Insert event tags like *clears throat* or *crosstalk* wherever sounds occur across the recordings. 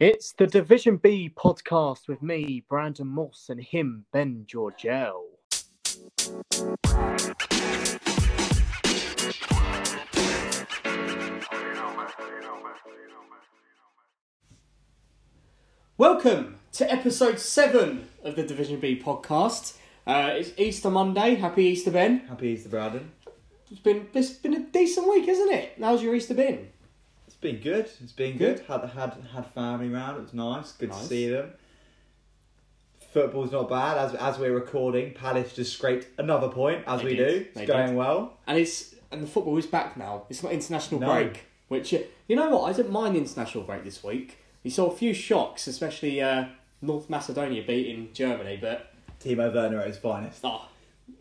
It's the Division B podcast with me, Brandon Moss, and him, Ben Georgel. Welcome to episode seven of the Division B podcast. Uh, it's Easter Monday. Happy Easter, Ben. Happy Easter, Braden. It's been it's been a decent week, isn't it? How's your Easter been? It's been good. It's been Good. good. Had had had family round. It was nice. Good Nice. to see them. Football's not bad. As as we're recording, Palace just scraped another point. As They we did. do, They it's going did. well. And it's and the football is back now. It's not international No. break, which you know what I didn't mind the international break this week. We saw a few shocks, especially uh, North Macedonia beating Germany, but Timo Werner at his finest. oh,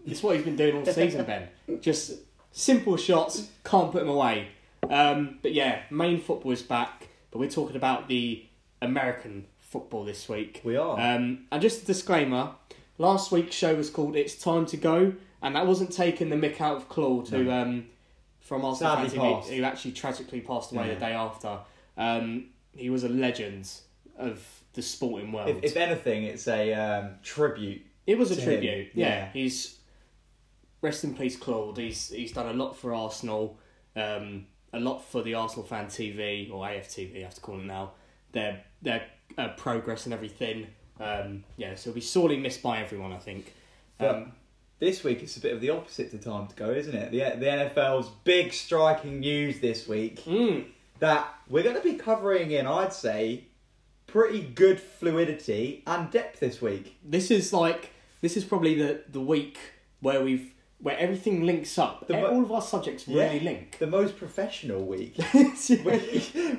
it's what he's been doing all season, Ben. *laughs* Just simple shots, can't put them away. Um, but yeah, main football is back, but we're talking about the American football this week. We are. Um, and just a disclaimer: last week's show was called "It's Time to Go," and that wasn't taking the mick out of Claude, who um, from Arsenal Sadly Fan TV, passed. who actually tragically passed away Yeah. the day after. Um, he was a legend of the sporting world. If, if anything, it's a um, tribute. it was a tribute. Yeah. yeah. he's rest in peace, Claude. He's he's done a lot for Arsenal, um, a lot for the Arsenal Fan TV or AFTV, I have to call it now. Their their uh, progress and everything. Um, yeah, so he'll be sorely missed by everyone, I think. But Um, this week it's a bit of the opposite to time to go, isn't it? The the NFL's big striking news this week mm, that we're going to be covering in, I'd say, pretty good fluidity and depth this week. this is like this is probably the the week where we've where everything links up. The mo- All of our subjects really link. The most professional week. *laughs* *laughs*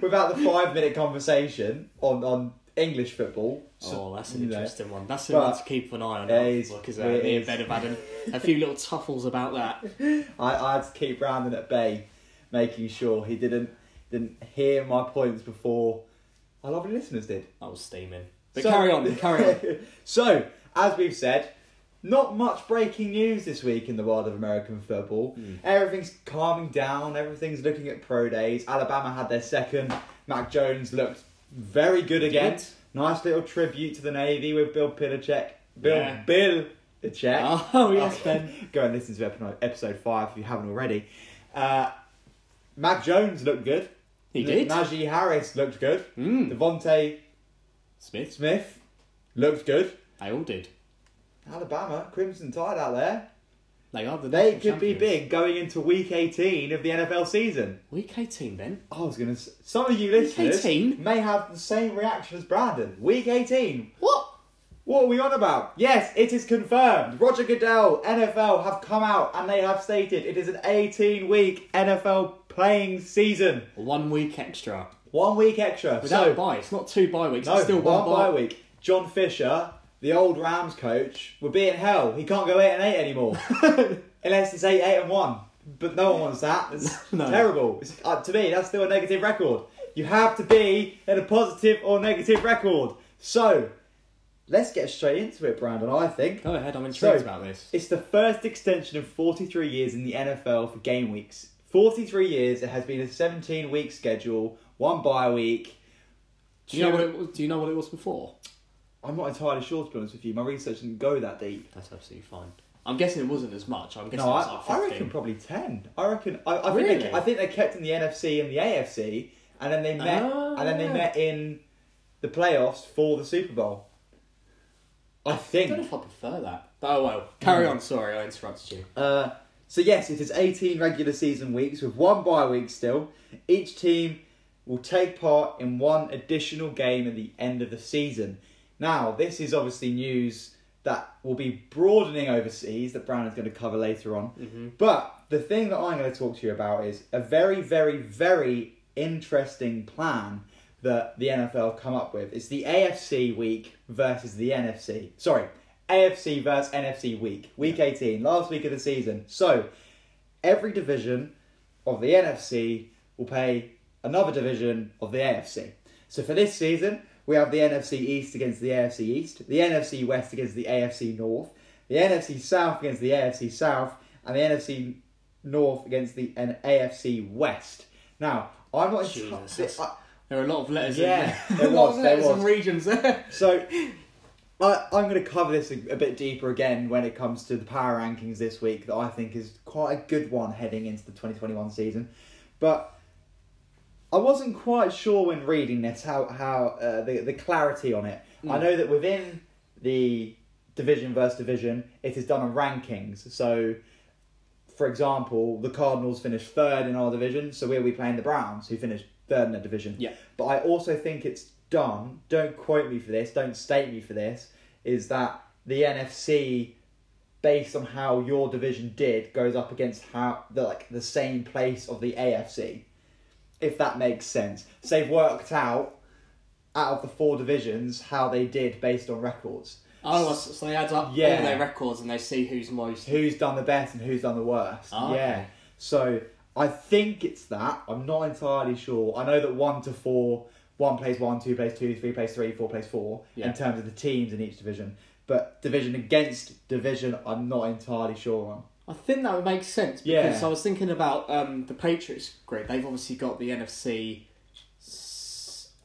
Without the five minute conversation on, on English football. Oh, that's an you know. interesting one. That's one to keep an eye on. Yeah, uh, it me and. Ben have had a, *laughs* a few little tuffles about that. I, I had to keep Brandon at bay, making sure he didn't didn't hear my points before our lovely listeners did. I was steaming. But So- carry on, carry on. so, as we've said, not much breaking news this week in the world of American football. Hmm. Everything's calming down, everything's looking at pro days. Alabama had their second. Mac Jones looked very good again. Did. Nice little tribute to the Navy with Bill Pilacek. Bill Yeah. Bill Pilacek. *laughs* Oh yes, Ben. Go and listen to episode five if you haven't already. Uh, Mac Jones looked good. He did. Najee Harris looked good. Mm. DeVonta Smith. Smith looked good. They all did. Alabama, Crimson Tide out there. They are the They could be big going into week 18 of the NFL season. Week eighteen, then? I was going to Some of you Week listeners 18? may have the same reaction as Brandon. Week 18. What? What are we on about? Yes, it is confirmed. Roger Goodell, NFL have come out and they have stated it is an 18 week NFL playing season. One week extra. One week extra. Without so, a bye. It's not two bye weeks. no, it's still one one, bye week. John Fisher, the old Rams coach, would be in hell. He can't go 8 and 8 anymore. *laughs* Unless it's 8 8 and 1. But no one wants that. It's *laughs* No. terrible. It's, uh, to me, that's still a negative record. You have to be in a positive or negative record. So, let's get straight into it, Brandon, I think. Go ahead. I'm intrigued So- about this. It's the first extension of 43 years in the NFL for game weeks. 43 years, it has been a 17 week schedule, one bye week. Do you know what it was? Do you know what it was before? I'm not entirely sure, to be honest with you. My research didn't go that deep. That's absolutely fine. I'm guessing it wasn't as much. I'm guessing No, it was I, like I 15. reckon probably 10. I reckon. I, I, Really? think they, I think they kept in the NFC and the AFC, and then they met, Ah. and then they met in the playoffs for the Super Bowl. I I don't know think. if I prefer that. But oh well. Carry Mm. on. Sorry, I interrupted you. Uh, so yes, it is 18 regular season weeks with one bye week still. Each team will take part in one additional game at the end of the season. Now, this is obviously news that will be broadening overseas that Brown is going to cover later on. Mm-hmm. But the thing that I'm going to talk to you about is a very, very, very interesting plan that the NFL come up with. It's the AFC week versus the NFC. Sorry, AFC versus NFC week. Week 18, last week of the season. So, every division of the NFC will pay another division of the AFC. So, for this season, we have the NFC East against the AFC East, the NFC West against the AFC North, the NFC South against the AFC South, and the NFC North against the AFC West. Now, I'm not. Jesus, I, There are a lot of letters. Yeah, in there *laughs* a lot was, there was. regions there. So, I, I'm going to cover this a, a bit deeper again when it comes to the power rankings this week that I think is quite a good one heading into the 2021 season. But I wasn't quite sure when reading this how, how uh, the, the clarity on it. I Mm. know that within the division versus division, it is done on rankings. So, for example, the Cardinals finished third in our division, so we'll be playing the Browns, who finished third in the division. Yeah. But I also think it's done, don't quote me for this, don't state me for this, is that the NFC, based on how your division did, goes up against how the like the same place of the AFC. If that makes sense. So they've worked out out of the four divisions how they did based on records. Oh, so they add up Yeah. all their records and they see who's most. Who's done the best and who's done the worst. Oh, yeah. okay. So I think it's that. I'm not entirely sure. I know that one to four, one plays one, two plays two, three plays three, four plays four Yeah. in terms of the teams in each division. But division against division, I'm not entirely sure on. I think that would make sense because Yeah. I was thinking about um, the Patriots grid. They've obviously got the NFC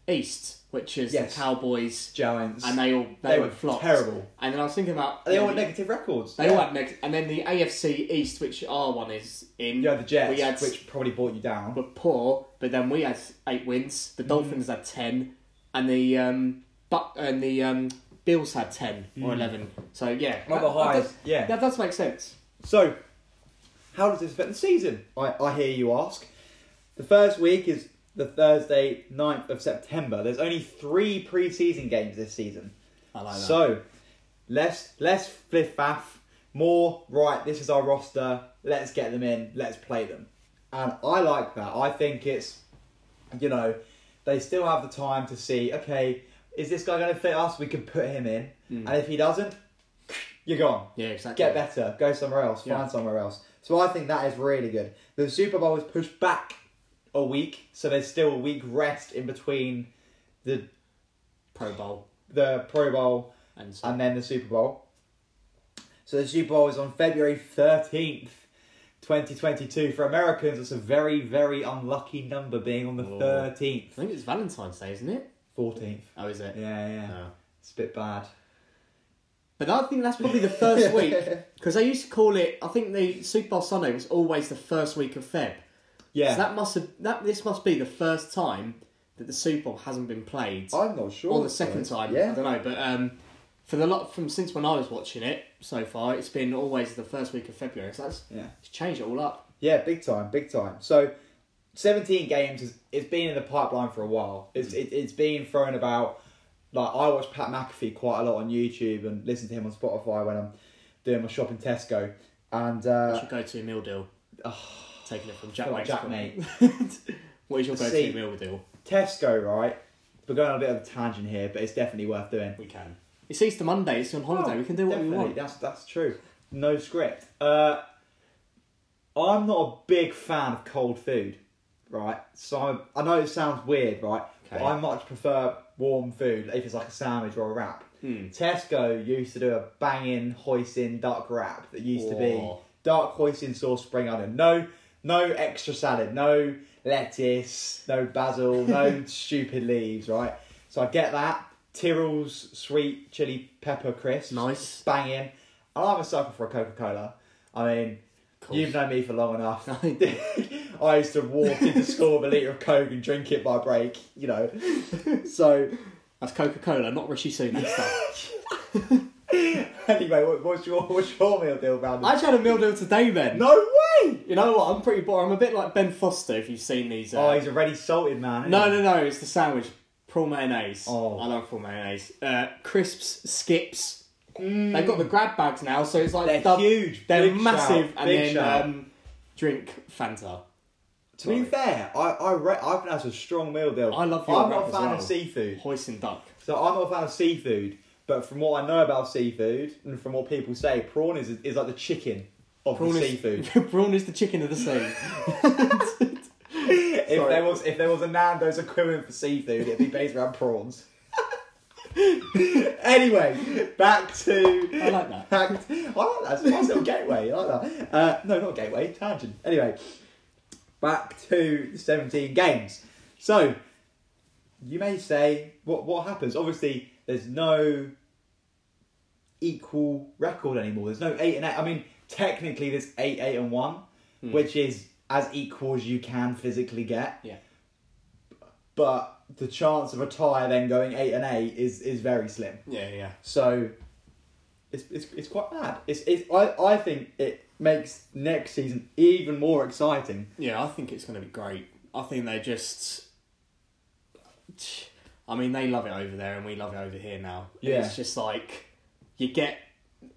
East, which is Yes. the Cowboys, Giants. and they all they, they were flopped. terrible. And then I was thinking about They all had negative records. They yeah. all had neg- and then the AFC East, which our one is in, Yeah, the Jets, We had- which probably brought you down. were poor. But then we had eight wins. The Dolphins had ten, and the um, but and the um, Bills had ten or Mm. eleven. So yeah, that- the that highest. does- yeah. That does make sense. So, how does this affect the season? I, I hear you ask. The first week is the Thursday, 9th of September. There's only three pre-season games this season. I like that. So, less less fliff faff, more right. This is our roster. Let's get them in. Let's play them. And I like that. I think it's, you know, they still have the time to see. Okay, is this guy going to fit us? We can put him in. Mm. And if he doesn't, you're gone yeah, exactly. get better, go somewhere else, Yeah. find somewhere else. So I think that is really good. The Super Bowl is pushed back a week, so there's still a week rest in between the Pro Bowl the Pro Bowl and so and then the Super Bowl. So the Super Bowl is on February thirteenth, twenty twenty two. For Americans, it's a very very unlucky number being on the oh. thirteenth. I think it's Valentine's Day, isn't it? fourteenth. Oh, is it? Yeah, yeah, Oh. it's a bit bad. I think that's probably the first *laughs* week because they used to call it. I think the Super Bowl Sunday was always the first week of Feb. Yeah, So that must have that. This must be the first time that the Super Bowl hasn't been played, I'm not sure. or the second time. Yeah. I don't know. But um, for the lot from since when I was watching it so far, it's been always the first week of February. So that's yeah. it's changed it all up. Yeah, big time, big time. So, 17 games, is, it's been in the pipeline for a while. It's it, it's been thrown about. Like, I watch Pat McAfee quite a lot on YouTube and listen to him on Spotify when I'm doing my shop in Tesco. And, I uh, should go to a meal deal. Taking it from Jack, like Jack comment. *laughs* what is your go See- to meal deal? Tesco, right? We're going on a bit of a tangent here, but it's definitely worth doing. We can. It's Easter Monday. It's on holiday. Oh, we can do what we definitely, want. That's, that's true. No script. Uh, I'm not a big fan of cold food, right? So I, I know it sounds weird, right? But I much prefer warm food if it's like a sandwich or a wrap. Hmm. Tesco used to do a banging hoisin duck wrap that used to be dark hoisin sauce spring onion. No, no extra salad, no lettuce, no basil, no *laughs* stupid leaves, right? So I get that. Tyrrell's sweet chili pepper crisp Nice. banging. And I'm a sucker for a Coca Cola. I mean, you've known me for long *laughs* enough. *laughs* I used to walk into *laughs* school with a litre of Coke and drink it by break, you know. So, That's Coca Cola, not Rishi Sunak stuff. anyway, what, what's your what's your meal deal, Brandon? I actually had a meal deal today, Ben. No way! You know what? I'm pretty bored. I'm a bit like Ben Foster if you've seen these. Uh... Oh, he's a ready salted man. no, no, no. It's the sandwich. Prawn mayonnaise. Oh. I love prawn mayonnaise. Uh, crisps, skips. Mm. They've got the grab bags now, so it's like They're dub- huge. They're big massive, shout, and big then um, drink Fanta. To be fair, I I, re- I think that's a strong meal deal. I love your I'm not wrap a as fan well. of seafood, Hoisin duck. so I'm not a fan of seafood. But from what I know about seafood and from what people say, prawn is is like the chicken of the is, seafood. *laughs* prawn is the chicken of the sea. *laughs* if Sorry. there was if there was a Nando's equivalent for seafood, it'd be based around prawns. *laughs* anyway, back to I like that. back. To, I like that. It's a nice little gateway. I like that. Uh, no, not gateway. Tangent. Anyway, back to the seventeen games. So you may say, what what happens? Obviously, there's no equal record anymore. There's no eight and eight. I mean, technically, there's eight, eight and one, Hmm. which is as equal as you can physically get. Yeah. But the chance of a tie then going eight and eight is is very slim. Yeah, yeah. So it's it's, it's quite bad. It's, it's I, I think it makes next season even more exciting. Yeah, I think it's going to be great. I think they just. I mean, they love it over there, and we love it over here now. Yeah. It's just like you get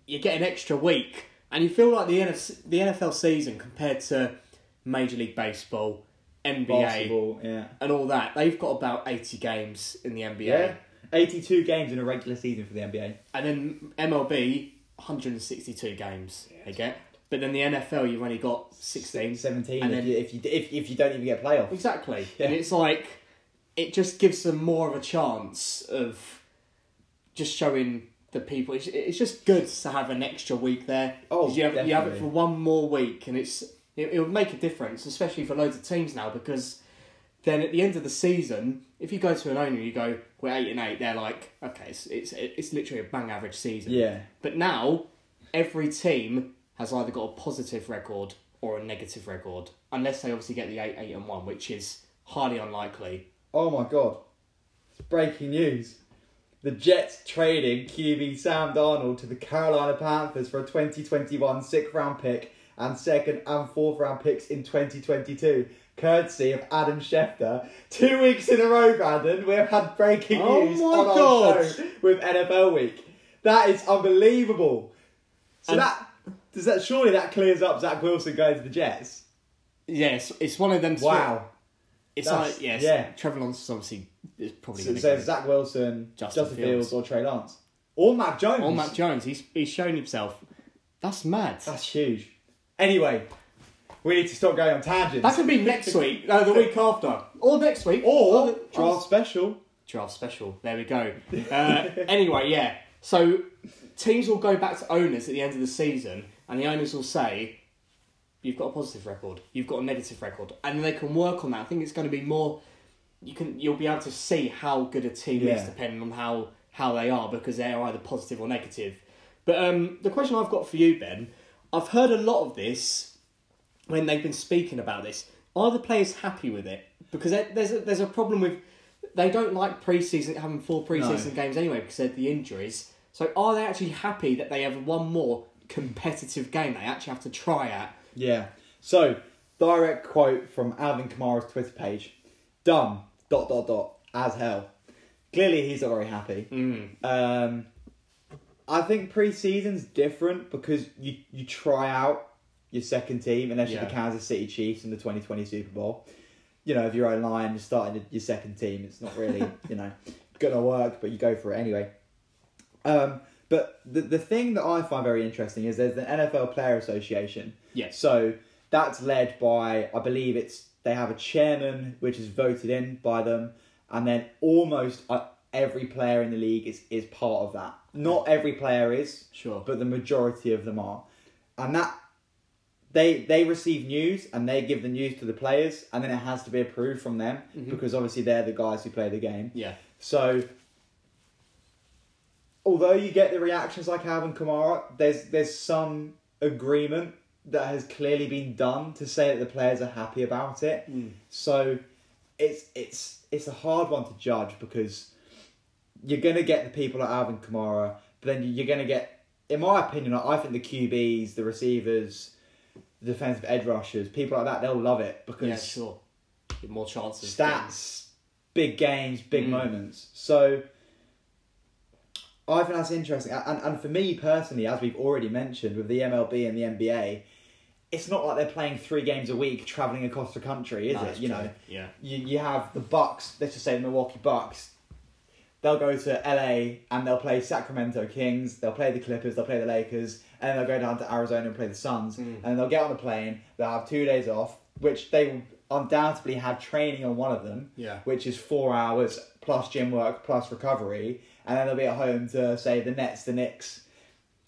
you get an extra week, and you feel like the NF, the NFL season compared to Major League Baseball, NBA, Basketball, yeah. and all that. They've got about eighty games in the NBA, Yeah. 82 games in a regular season for the NBA. and then MLB, one hundred and sixty-two games they get. But then the NFL, you've only got sixteen. 17 And if, then- you, if you if, if you don't even get playoffs. Exactly. Yeah. *laughs* And it's like it just gives them more of a chance of just showing the people. It's, it's just good to have an extra week there. Oh, you have, you have it for one more week, and it's it, it would make a difference, especially for loads of teams now, because then at the end of the season, if you go to an owner, and you go we're eight and eight. They're like, okay, it's it's it's literally a bang average season. Yeah. But now every team has either got a positive record or a negative record, unless they obviously get the eight, eight and one, which is highly unlikely. Oh my god. It's breaking news. The Jets trading QB Sam Darnold to the Carolina Panthers for a 2021 sixth round pick and second and fourth round picks in 2022, courtesy of Adam Schefter. Two weeks in a row, Brandon, we've had breaking Oh news on God. our show with NFL Week. That is unbelievable. So And- that does that surely that clears up Zach Wilson going to the Jets? Yes, it's one of them. Wow. It's That's- like yes, yeah. Trevor Lawrence is obviously is probably So, so. Zach Wilson, Justin Justin, Fields. Fields. or Trey Lance. Or Mac Jones. Or Mac Jones, he's he's shown himself. That's mad. That's huge. Anyway, we need to stop going on tangents. That could be next *laughs* week. No, the week after, or next week, or the- draft special. draft special. There we go. Uh, *laughs* anyway, yeah. So teams will go back to owners at the end of the season, and the owners will say, "You've got a positive record. You've got a negative record," and they can work on that. I think it's going to be more. You can you'll be able to see how good a team is depending on how how they are because they are either positive or negative. But um, the question I've got for you, Ben, I've heard a lot of this when they've been speaking about this. Are the players happy with it? Because there's a, there's a problem with they don't like preseason having four preseason games anyway because of the injuries. So are they actually happy that they have one more competitive game they actually have to try at? Yeah. So, direct quote from Alvin Kamara's Twitter page. "Dumb Dot dot dot. As hell. Clearly, he's not very happy. Mm. Um, I think pre-season's different because you you try out your second team unless you're the Kansas City Chiefs in the 2020 Super Bowl. You know, if you're O line, you're starting your second team. It's not really *laughs* you know gonna work, but you go for it anyway. Um, but the the thing that I find very interesting is there's the NFL Player Association. Yes. So that's led by I believe it's they have a chairman which is voted in by them, and then almost uh, every player in the league is is part of that. Not every player is, Sure. but the majority of them are, and that they they receive news and they give the news to the players, and then it has to be approved from them mm-hmm. because obviously they're the guys who play the game. yeah. So, although you get the reactions like Alvin Kamara, there's there's some agreement that has clearly been done to say that the players are happy about it. Mm. So, it's it's it's a hard one to judge because you're gonna get the people like Alvin Kamara, but then you're gonna get, in my opinion, I think the QBs, the receivers, defensive edge rushers, people like that, they'll love it because Yeah, sure. Get more chances. stats, big games, big Mm. moments. So I think that's interesting. And, and for me personally, as we've already mentioned with the MLB and the NBA, it's not like they're playing three games a week traveling across the country, is No, it? You true. know, Yeah. you, you have the Bucks, let's just say the Milwaukee Bucks. They'll go to LA and they'll play Sacramento Kings, they'll play the Clippers, they'll play the Lakers, and they'll go down to Arizona and play the Suns. Mm. And they'll get on the plane, they'll have two days off, which they will undoubtedly have training on one of them, Yeah. which is four hours plus gym work plus recovery. And then they'll be at home to, say, the Nets, the Knicks,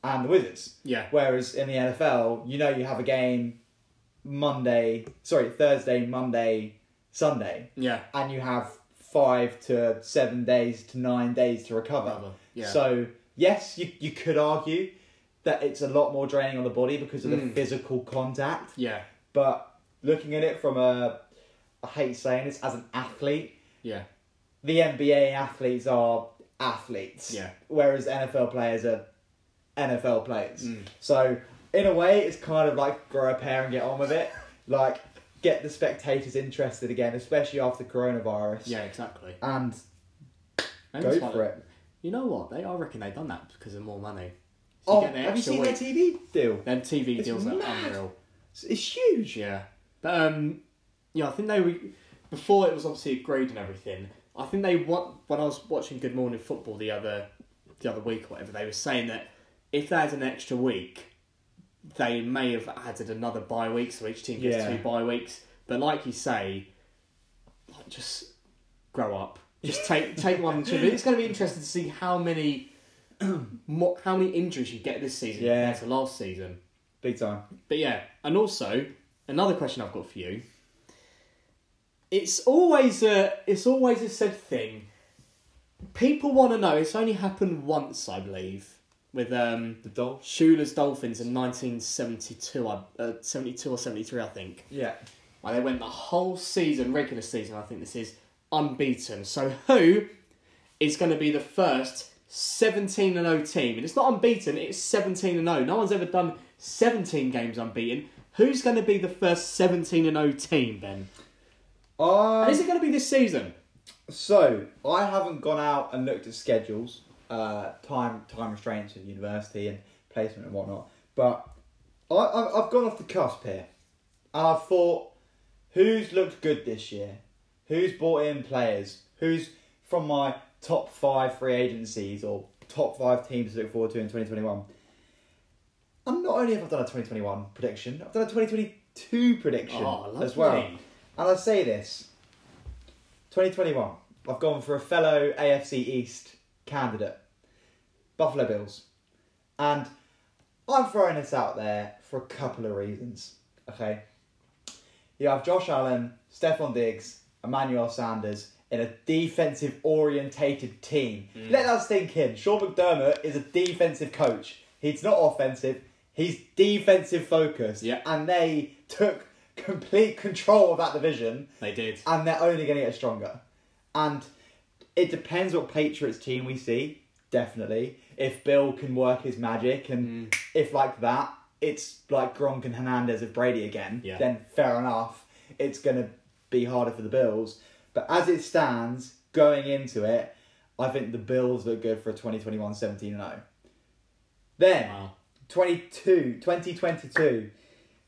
and the Wizards. Yeah. Whereas in the NFL, you know you have a game Monday, sorry, Thursday, Monday, Sunday Yeah. and you have five to seven days to nine days to recover. Yeah. So yes, you you could argue that it's a lot more draining on the body because of the Mm. physical contact. yeah, But looking at it from a, I hate saying this, as an athlete, yeah, the NBA athletes are athletes. Yeah. Whereas NFL players are NFL players. Mm. So in a way, it's kind of like grow a pair and get on with it. Like get the spectators interested again, especially after coronavirus. yeah, exactly. And Maybe go for it. You know what? They I reckon they've done that because of more money. So Oh, have you seen week. their TV deal? Them TV It's deals are unreal. It's, it's huge. Yeah, but um, yeah, I think they were before it was obviously agreed and everything. I think they want when I was watching Good Morning Football the other the other week or whatever. They were saying that if they had an extra week, they may have added another bye week, so each team gets Yeah. two bye weeks. But like you say, like, just grow up. Just take *laughs* take one. Two. It's going to be interesting to see how many. *clears throat* how many injuries you get this season Yeah. compared to last season. Big time. But yeah, and also another question I've got for you. It's always a it's always a said thing. People want to know. It's only happened once, I believe, with um, The Dolphins. Shula's Dolphins in 1972, I- uh, 72 or 73, I think. Yeah. Well, they went the whole season, regular season, I think this is, unbeaten. So who is going to be the first 17 and 0 team? And it's not unbeaten, it's 17 and 0. No one's ever done 17 games unbeaten. Who's going to be the first 17 and 0 team, Ben? Um, And is it going to be this season? So I haven't gone out and looked at schedules, uh, time time restraints with university and placement and whatnot. But I, I I've gone off the cusp here, and I've thought, who's looked good this year? Who's brought in players? Who's from my top five free agencies or top five teams to look forward to in twenty twenty one? And not only have I done a twenty twenty one prediction, I've done a twenty twenty two prediction Oh, as well. And I say this 2021, I've gone for a fellow AFC East candidate, Buffalo Bills. And I'm throwing this out there for a couple of reasons. Okay? You have Josh Allen, Stefon Diggs, Emmanuel Sanders in a defensive orientated team. Mm. Let that sink in. Sean McDermott is a defensive coach. He's not offensive, he's defensive focused. Yeah. And they took complete control of that division They did. and they're only going to get stronger. And it depends what Patriots team we see, definitely. If Bill can work his magic, and mm. if like that, it's like Gronk and Hernandez of Brady again, Yeah. then fair enough. It's going to be harder for the Bills. But as it stands, going into it, I think the Bills look good for a 2021 17 0. Then, Wow. 22, 2022.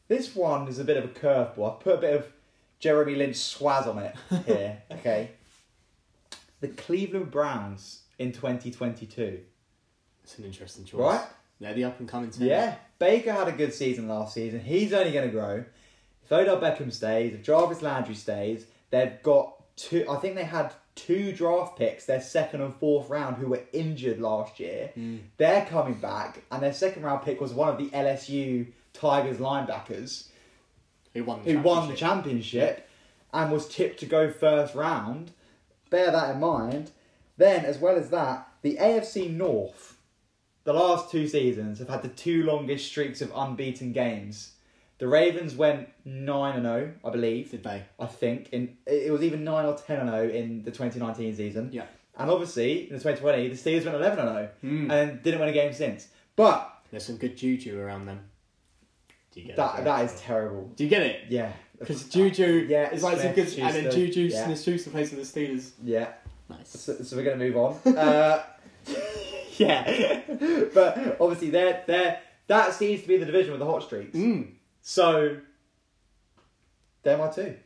This one is a bit of a curveball. I've put a bit of Jeremy Lynch swaz on it *laughs* here. okay. The Cleveland Browns in 2022. It's an interesting choice. Right? They're the up and coming team. Yeah. Baker had a good season last season. He's only going to grow. If Odell Beckham stays, if Jarvis Landry stays, they've got two. I think they had two draft picks, their second and fourth round, who were injured last year. Hmm. They're coming back, and their second round pick was one of the LSU Tigers linebackers Who won the who won the championship. championship and was tipped to go first round. Bear that in mind. Then, as well as that, the AFC North, the last two seasons, have had the two longest streaks of unbeaten games. The Ravens went 9 and 0, I believe. Did they? I think. in It was even 9 or 10 and 0 in the 2019 season. Yeah. And obviously, in the 2020, the Steelers went 11 and 0 Mm. and didn't win a game since. But There's some good juju around them. Do you get that it? that is terrible. Do you get it? Yeah. Because Juju Yeah, is like some Smith, good, and then Schuster, Juju yeah. Smith Schuster plays for the Steelers. Yeah. Nice. So, so we're going to move on. *laughs* uh, *laughs* yeah, *laughs* but obviously they're, they're, that seems to be the division with the hot streaks. Mm. So they're my two.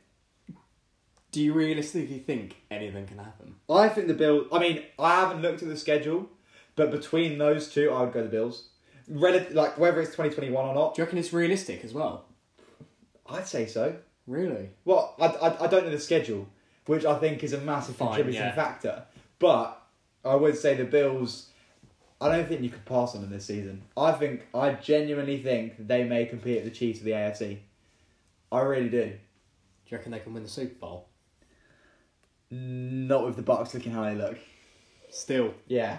Do you realistically think anything can happen? I think the Bills. I mean, I haven't looked at the schedule, but between those two, I would go the Bills. Rel- like whether it's twenty twenty one or not, Do you reckon it's realistic as well? I'd say so. Really? Well, I, I, I don't know the schedule, which I think is a massive Fine, contributing yeah. factor. But I would say the Bills. I don't think you could pass on them this season. I think I genuinely think they may compete with the Chiefs of the AFC. I really do. Do you reckon they can win the Super Bowl? Not with the Bucks looking how they look. Still, Yeah.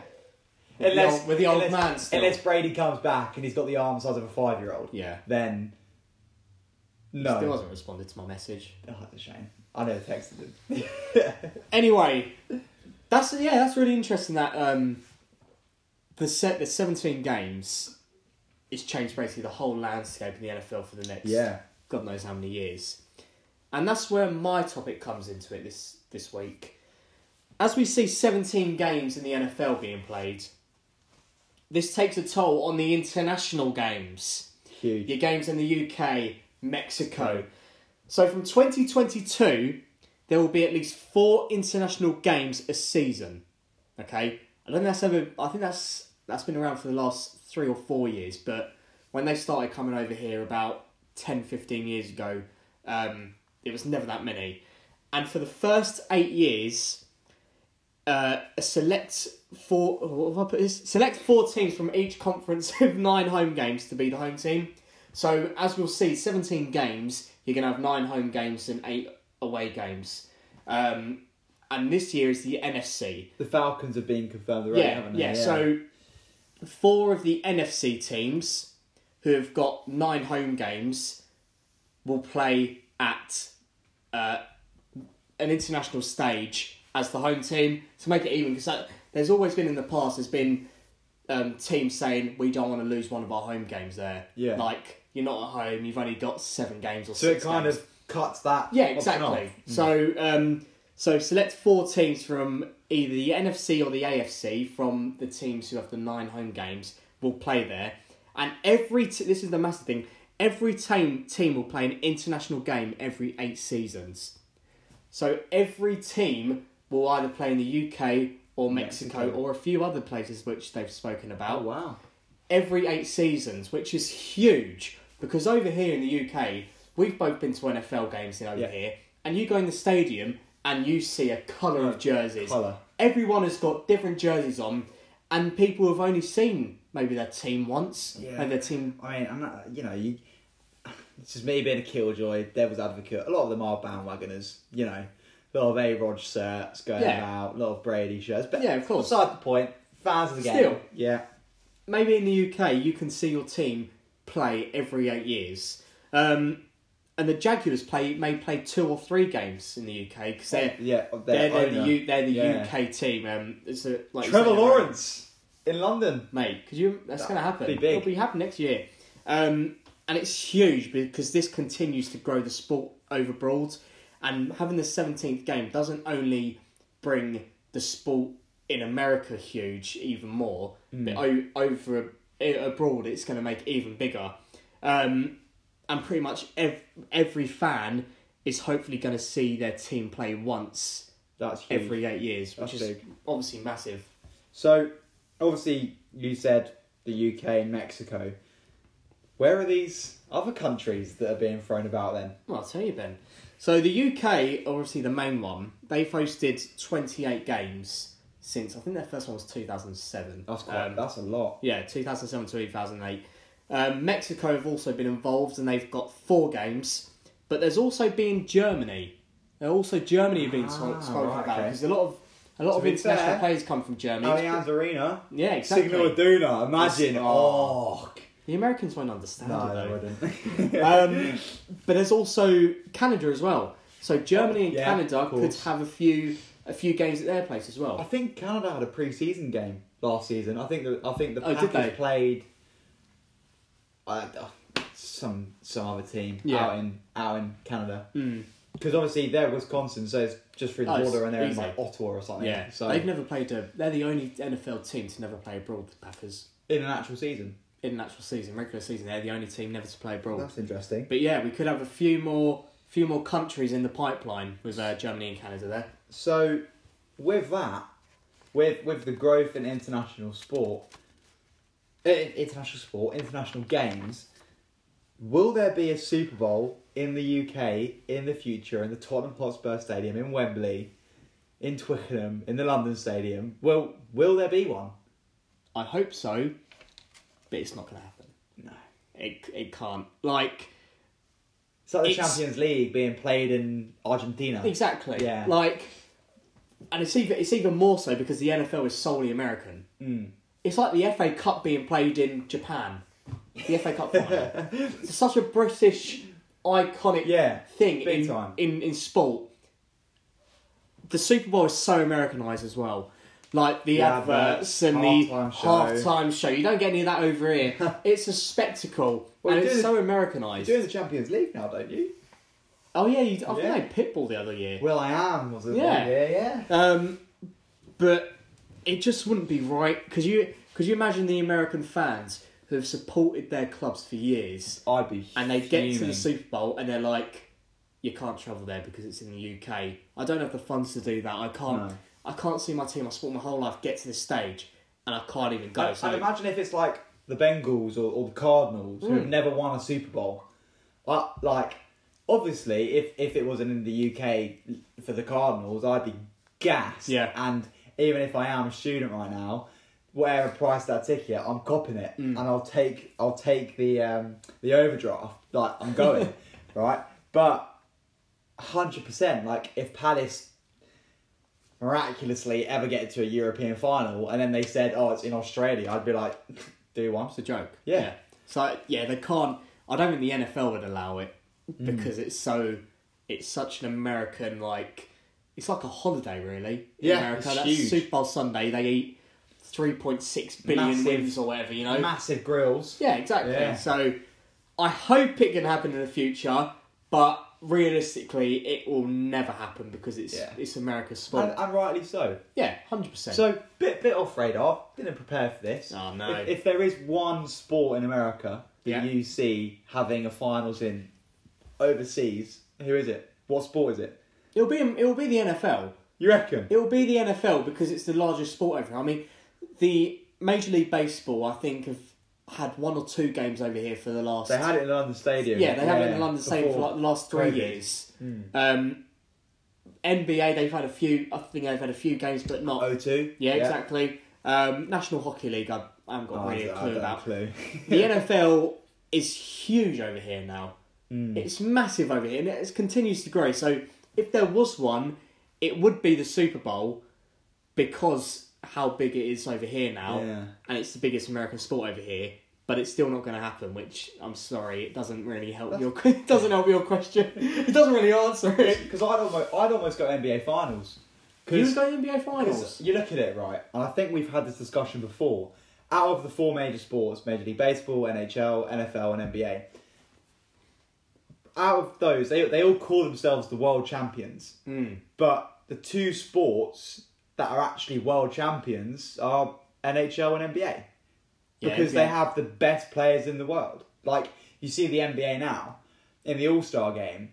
with the old, with the old unless, man. Still. unless Brady comes back and he's got the arm size of a five year old, yeah, then no. still hasn't responded to my message. *laughs* Oh, that's a shame. I never texted him. *laughs* Anyway, that's yeah, that's really interesting. That um, the set the seventeen games, it's changed basically the whole landscape in the NFL for the next yeah. God knows how many years, and that's where my topic comes into it this this week. As we see seventeen games in the NFL being played, this takes a toll on the international games. Huge. Your games in the UK, Mexico. So from 2022, there will be at least four international games a season. Okay, I don't think that's ever. I think that's that's been around for the last three or four years. But when they started coming over here about 10, 15 years ago, um, it was never that many. And for the first eight years, uh, a select four. What have I put this? Select four teams from each conference *laughs* with nine home games to be the home team. So as we'll see, seventeen games. You're gonna have nine home games and eight away games. Um, and this year is the NFC. The Falcons have been confirmed already, Yeah, haven't they? yeah. So four of the NFC teams who have got nine home games will play at uh, an international stage as the home team to make it even. Because there's always been in the past, there's been um, teams saying we don't want to lose one of our home games there. Yeah. Like you're not at home, you've only got seven games or So it six kind games. of cuts that. Yeah, exactly. off. So, um, so select four teams from either the NFC or the AFC from the teams who have the nine home games will play there, and every t- this is the massive thing. Every team team will play an international game every eight seasons. So every team will either play in the UK or Mexico, Mexico. or a few other places which they've spoken about Oh wow. every eight seasons, which is huge because over here in the UK, we've both been to NFL games in over Yeah. here, and you go in the stadium and you see a colour of jerseys. Colour. Everyone has got different jerseys on, and people have only seen maybe their team once, Yeah. maybe their team. I mean, I'm not. You know, you. It's just me being a killjoy, devil's advocate. A lot of them are bandwagoners. You know, a lot of A Rod shirts going Yeah. out, a lot of Brady shirts. But Yeah, of course. Beside the point, fans of the game. Still. Yeah. Maybe in the UK, you can see your team play every eight years. Um, and the Jaguars play may play two or three games in the UK because they're yeah. they're, they're the. U, they're the Yeah. UK team. Um, it's a, like Trevor Lawrence in London. mate. Could you? That's That- going to happen. be big. It'll be happening next year. Um, and it's huge because this continues to grow the sport over abroad, and having the seventeenth game doesn't only bring the sport in America huge even more, Hmm. but o- over abroad it's going to make it even bigger. Um, and pretty much ev- every fan is hopefully going to see their team play once That's huge. every eight years, which That's is big. obviously massive. So, obviously, you said the UK and Mexico. Where are these other countries that are being thrown about then? Well, I'll tell you, Ben. So the UK, obviously the main one, they've hosted 28 games since, I think their first one was 2007. That's quite. Um, that's a lot. yeah, 2007 to 2008. Um, Mexico have also been involved and they've got four games. But there's also been Germany. There also Germany have been Ah, spoken right, about okay. because a lot of a lot To of international fair, players come from Germany. Allianz Arena. yeah, exactly. Signal Iduna. Imagine. Oh. The Americans won't understand it No, though. they wouldn't. *laughs* *laughs* um, but there's also Canada as well. So Germany and Yeah, Canada could have a few a few games at their place as well. I think Canada had a pre-season game last season. I think the I think the Oh, Packers played uh, some some other team Yeah. out in out in Canada Mm. because obviously they're Wisconsin, so it's just through the Oh, border and they're in like Ottawa or something. Yeah, so they've never played a. They're the only NFL team to never play abroad. The Packers in an actual season. in an actual season, regular season, they're the only team never to play abroad. That's interesting. But yeah, we could have a few more few more countries in the pipeline with uh, Germany and Canada there. So, with that, with with the growth in international sport, uh, international sport, international games, will there be a Super Bowl in the UK in the future in the Tottenham Hotspur Stadium in Wembley, in Twickenham, in the London Stadium? Well, will there be one? I hope so, but it's not going to happen. No. It it can't. Like It's like the It's- Champions League being played in Argentina. exactly. Yeah. Like and it's even it's even more so because the NFL is solely American. Mm. It's like the FA Cup being played in Japan. The FA Cup final. *laughs* it's such a British iconic Yeah, thing in, time. in in sport. The Super Bowl is so Americanized as well. Like the, The adverts adverts, and the halftime show. halftime show. You don't get any of that over here. *laughs* it's a spectacle. Well, and it's so You're Americanized. doing the Champions League now, don't you? Oh yeah, you, I Yeah. think pitbull the other year. Will I am was it? Yeah. yeah, yeah. Um, but it just wouldn't be right because you because you imagine the American fans who have supported their clubs for years I'd be. and they get to the. Super Bowl and they're like, you can't travel there because it's in the UK. I don't have the funds to do that. I can't. No. I can't see my team. I sport my whole life get to this stage and I can't even go. And, so and imagine if it's like the Bengals or, or the Cardinals who have Mm. never won a Super Bowl. I, like, obviously, if, if it wasn't in the UK for the Cardinals, I'd be gassed. Yeah. And even if I am a student right now, whatever price that ticket, I'm copping it, Mm. and I'll take I'll take the um, the overdraft. Like I'm going, *laughs* right? But hundred percent, like if Palace miraculously ever get to a European final, and then they said, "Oh, it's in Australia," I'd be like, *laughs* "Do one." it's a joke. Yeah. So yeah, they can't. I don't think the NFL would allow it Mm. because it's so. It's such an American like. It's like a holiday, really. In Yeah, America. That's huge. Super Bowl Sunday. They eat three point six billion Massive- wins or whatever. You know. Massive grills. yeah, exactly. Yeah. So, I hope it can happen in the future, but realistically, it will never happen because it's Yeah. it's America's sport. And, and rightly so. yeah, hundred percent. So, bit bit off radar. Didn't prepare for this. Oh, no. If, if there is one sport in America that Yeah. you see having a finals in overseas, who is it? What sport is it? it'll be it will be the NFL. You reckon? It will be the NFL because it's the largest sport over here. I mean, the Major League Baseball, I think, have had one or two games over here for the last. They had it in London Stadium. yeah, they have it in London Stadium for like the last three COVID. years. Mm. Um, NBA, they've had a few. I think they've had a few games, but not. O2. yeah, exactly. Um, National Hockey League, I, I haven't got Oh, really a clue about. clue. the *laughs* NFL is huge over here now. Mm. It's massive over here, and it continues to grow. So, if there was one, it would be the Super Bowl because how big it is over here now, Yeah. and it's the biggest American sport over here. But it's still not going to happen. Which I'm sorry, it doesn't really help your *laughs* it doesn't help your question. It doesn't really answer it. Because I'd almost, I'd almost go NBA finals. You Because go NBA finals. you look at it right, and I think we've had this discussion before. Out of the four major sports, Major League Baseball, NHL, NFL, and NBA, out of those, they they all call themselves the world champions. Mm. But the two sports that are actually world champions are NHL and NBA because yeah. they have the best players in the world. Like you see the NBA now in the All Star game,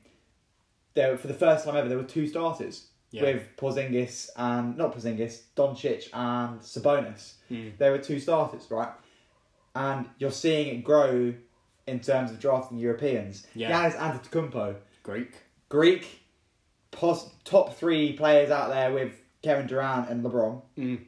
there for the first time ever there were two starters Yeah. with Porzingis and not Porzingis, Doncic and Sabonis. Mm. There were two starters, right? And you're seeing it grow in terms of drafting Europeans. Yeah. Giannis Antetokounmpo, Greek. Greek, pos- top three players out there with Kevin Durant and LeBron. Mm.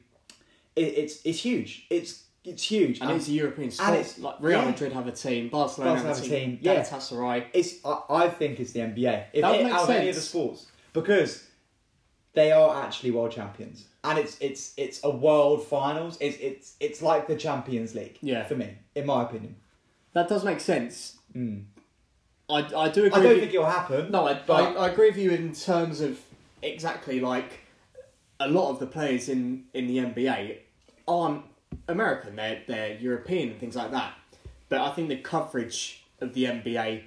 It, it's it's huge. It's it's huge. And it's a European sport. it's- like Real yeah. Madrid have a team, Barcelona Barcelona have a team, team, yeah. Galatasaray. It's I, I think it's the NBA. If That it, makes out of any of the sports because they are actually world champions, and it's it's it's a world finals. It's it's it's like the Champions League. Yeah. for me, in my opinion. That does make sense. Mm. I, I do agree. I don't with you. think it'll happen. No, I, but I, I agree with you in terms of exactly like a lot of the players in, in the NBA aren't American. They're they're European and things like that. But I think the coverage of the NBA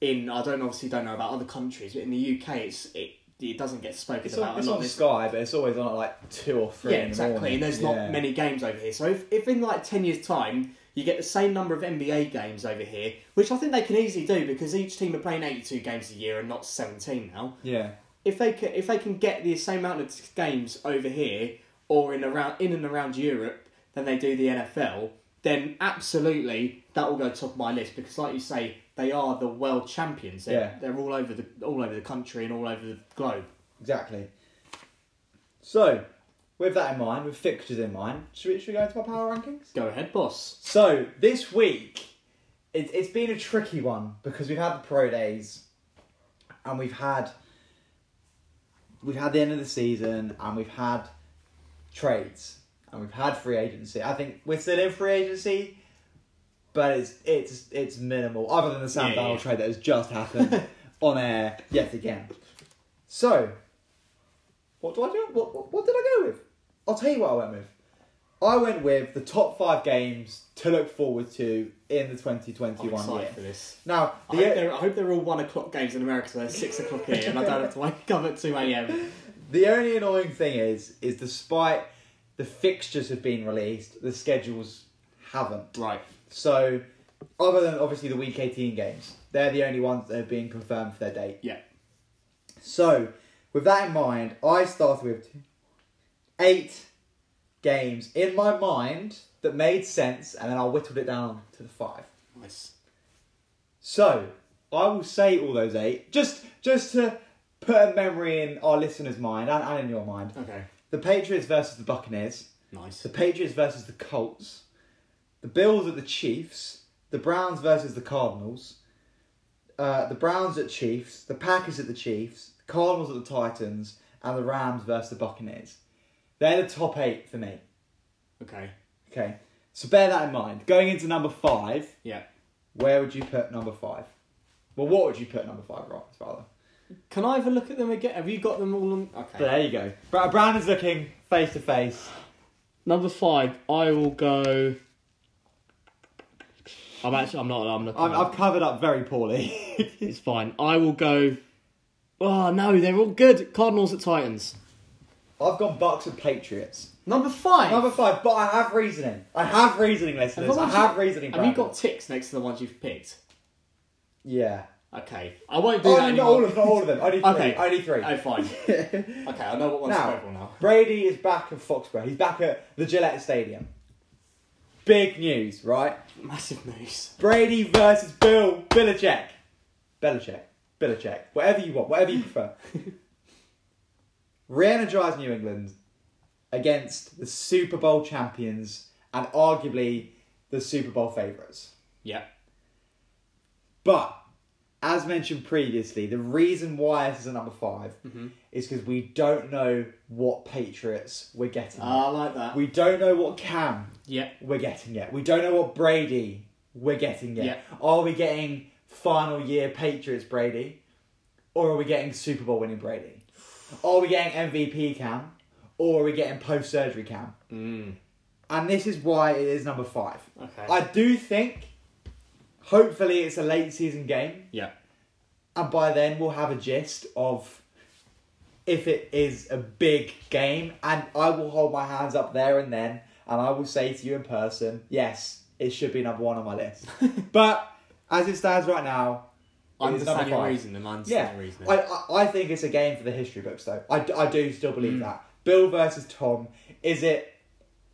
in I don't obviously don't know about other countries, but in the UK it's it it doesn't get spoken it's about on, a it's lot. on This- Sky, but it's always on at like two or three. yeah, in the exactly. morning. And there's Yeah. not many games over here. So if, if in like ten years' time you get the same number of NBA games over here, which I think they can easily do because each team are playing 82 games a year and not 17 now. Yeah, If they can, if they can get the same amount of games over here or in around in and around Europe than they do the NFL, then absolutely that will go top of my list because, like you say, they are the world champions. They're, Yeah. they're all over the all over the country and all over the globe. exactly. So, with that in mind, with fixtures in mind, should we, should we go into my power rankings? Go ahead, boss. So this week, it, it's been a tricky one because we've had the pro days, and we've had we've had the end of the season and we've had trades and we've had free agency. I think we're still in free agency, but it's it's it's minimal other than the Sam Yeah, Darnold yeah. trade that has just happened *laughs* on air yet again. So, what do I do? What, what what did I go with? I'll tell you what I went with. I went with the top five games to look forward to in the I'm 2021 excited year. for this. Now, I hope, they're, I hope they're all one o'clock games in America, so they're six o'clock here, and I don't have to wake up at two a.m. *laughs* The only annoying thing is, is despite the fixtures have been released, the schedules haven't. Right. So, other than obviously the Week 18 games, they're the only ones that have been confirmed for their date. Yeah. So, with that in mind, I started with eight games in my mind that made sense, and then I whittled it down to the five. Nice. So, I will say all those eight, just just to put a memory in our listeners' mind and, and in your mind. Okay. The Patriots versus the Buccaneers, Nice. the Patriots versus the Colts, the Bills at the Chiefs, the Browns versus the Cardinals, uh, the Browns at Chiefs, the Packers at the Chiefs, Cardinals at the Titans, and the Rams versus the Buccaneers. They're the top eight for me. Okay. Okay, so bear that in mind. Going into number five, Yeah. where would you put number five? Well, what would you put number five, Ross, rather? Can I have a look at them again? Have you got them all on? Okay. There you go. Bra- Brandon's looking face to face. Number five, I will go. I'm actually. I'm not. I'm looking. I've, up. I've covered up very poorly. *laughs* It's fine. I will go. Oh no, they're all good. Cardinals at Titans. I've gone Bucks and Patriots. Number five. Number five, but I have reasoning. I have reasoning, listeners. Have I I got- have reasoning. Have you got ticks next to the ones you've picked? Yeah. Okay, I won't do Oh, that not anymore. all of them. Not all of them. Only three. Okay. Only three. Oh, fine. *laughs* Okay, I know what one's Now- purple now. Brady is back at Foxborough. He's back at the Gillette Stadium. Big news, right? Massive news. Brady versus Bill Belichick. Belichick. Belichick. Whatever you want. Whatever you prefer. *laughs* Re-energize New England against the Super Bowl champions and arguably the Super Bowl favourites. Yeah. But as mentioned previously, the reason why this is a number 5 Mhm. is because we don't know what Patriots we're getting. Ah, I like that. we don't know what Cam yeah. we're getting yet. We don't know what Brady we're getting yet. Yeah. Are we getting final year Patriots Brady? Or are we getting Super Bowl winning Brady? Or Are we getting MVP Cam? Or are we getting post surgery Cam? Mm. And this is why it is number five. Okay. I do think, hopefully, it's a late season game. Yeah. And by then, we'll have a gist of if it is a big game. And I will hold my hands up there and then. And I will say to you in person, yes, it should be number one on my list. *laughs* but as it stands right now, I'm understand your five. reasoning. I understand Yeah, reasoning. I, I, I think it's a game for the history books, though. I, I do still believe Mm. that. Bill versus Tom. Is it.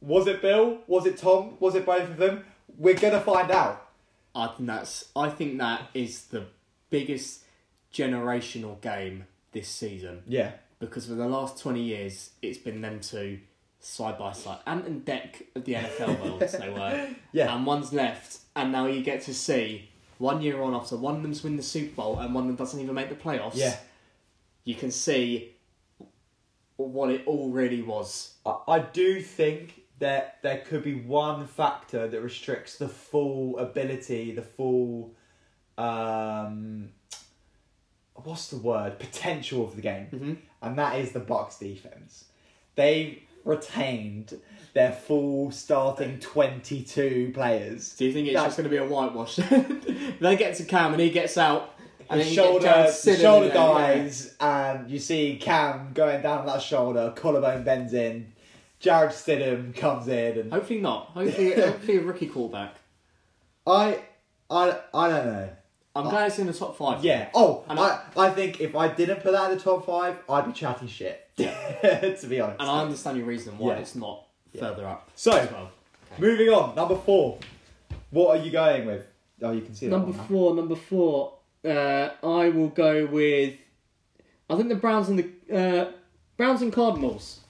Was it Bill? Was it Tom? Was it both of them? We're going to find out. I think that's. I think that is the biggest generational game this season Yeah. because for the last twenty years it's been them two side by side, Ant and Dec of the NFL worlds they were, *laughs* Yeah. and one's left, and now you get to see one year on after one of them's win the Super Bowl and one of them doesn't even make the playoffs. Yeah. you can see what it all really was. I, I do think that there could be one factor that restricts the full ability, the full um what's the word? Potential of the game. Mm-hmm. And that is the Bucks defense. They retained their full starting twenty two players. Do you think it's That- just going to be a whitewash? *laughs* they get to Cam and he gets out. And His shoulder, his shoulder there, yeah. dies, and you see Cam going down that shoulder. Collarbone bends in. Jarrett Stidham comes in, and Hopefully not. Hopefully, *laughs* hopefully a rookie callback. I, I, I don't know. I'm glad it's in the top five. Yeah. Oh, And I, I think if I didn't put that in the top five, I'd be chatting shit. *laughs* to be honest. And I understand your reason why Yeah. it's not Yeah. further up. So, as well. moving on, number four. What are you going with? Oh, you can see that Number one now. four, number four. Uh, I will go with. I think the Browns and the uh, Browns and Cardinals.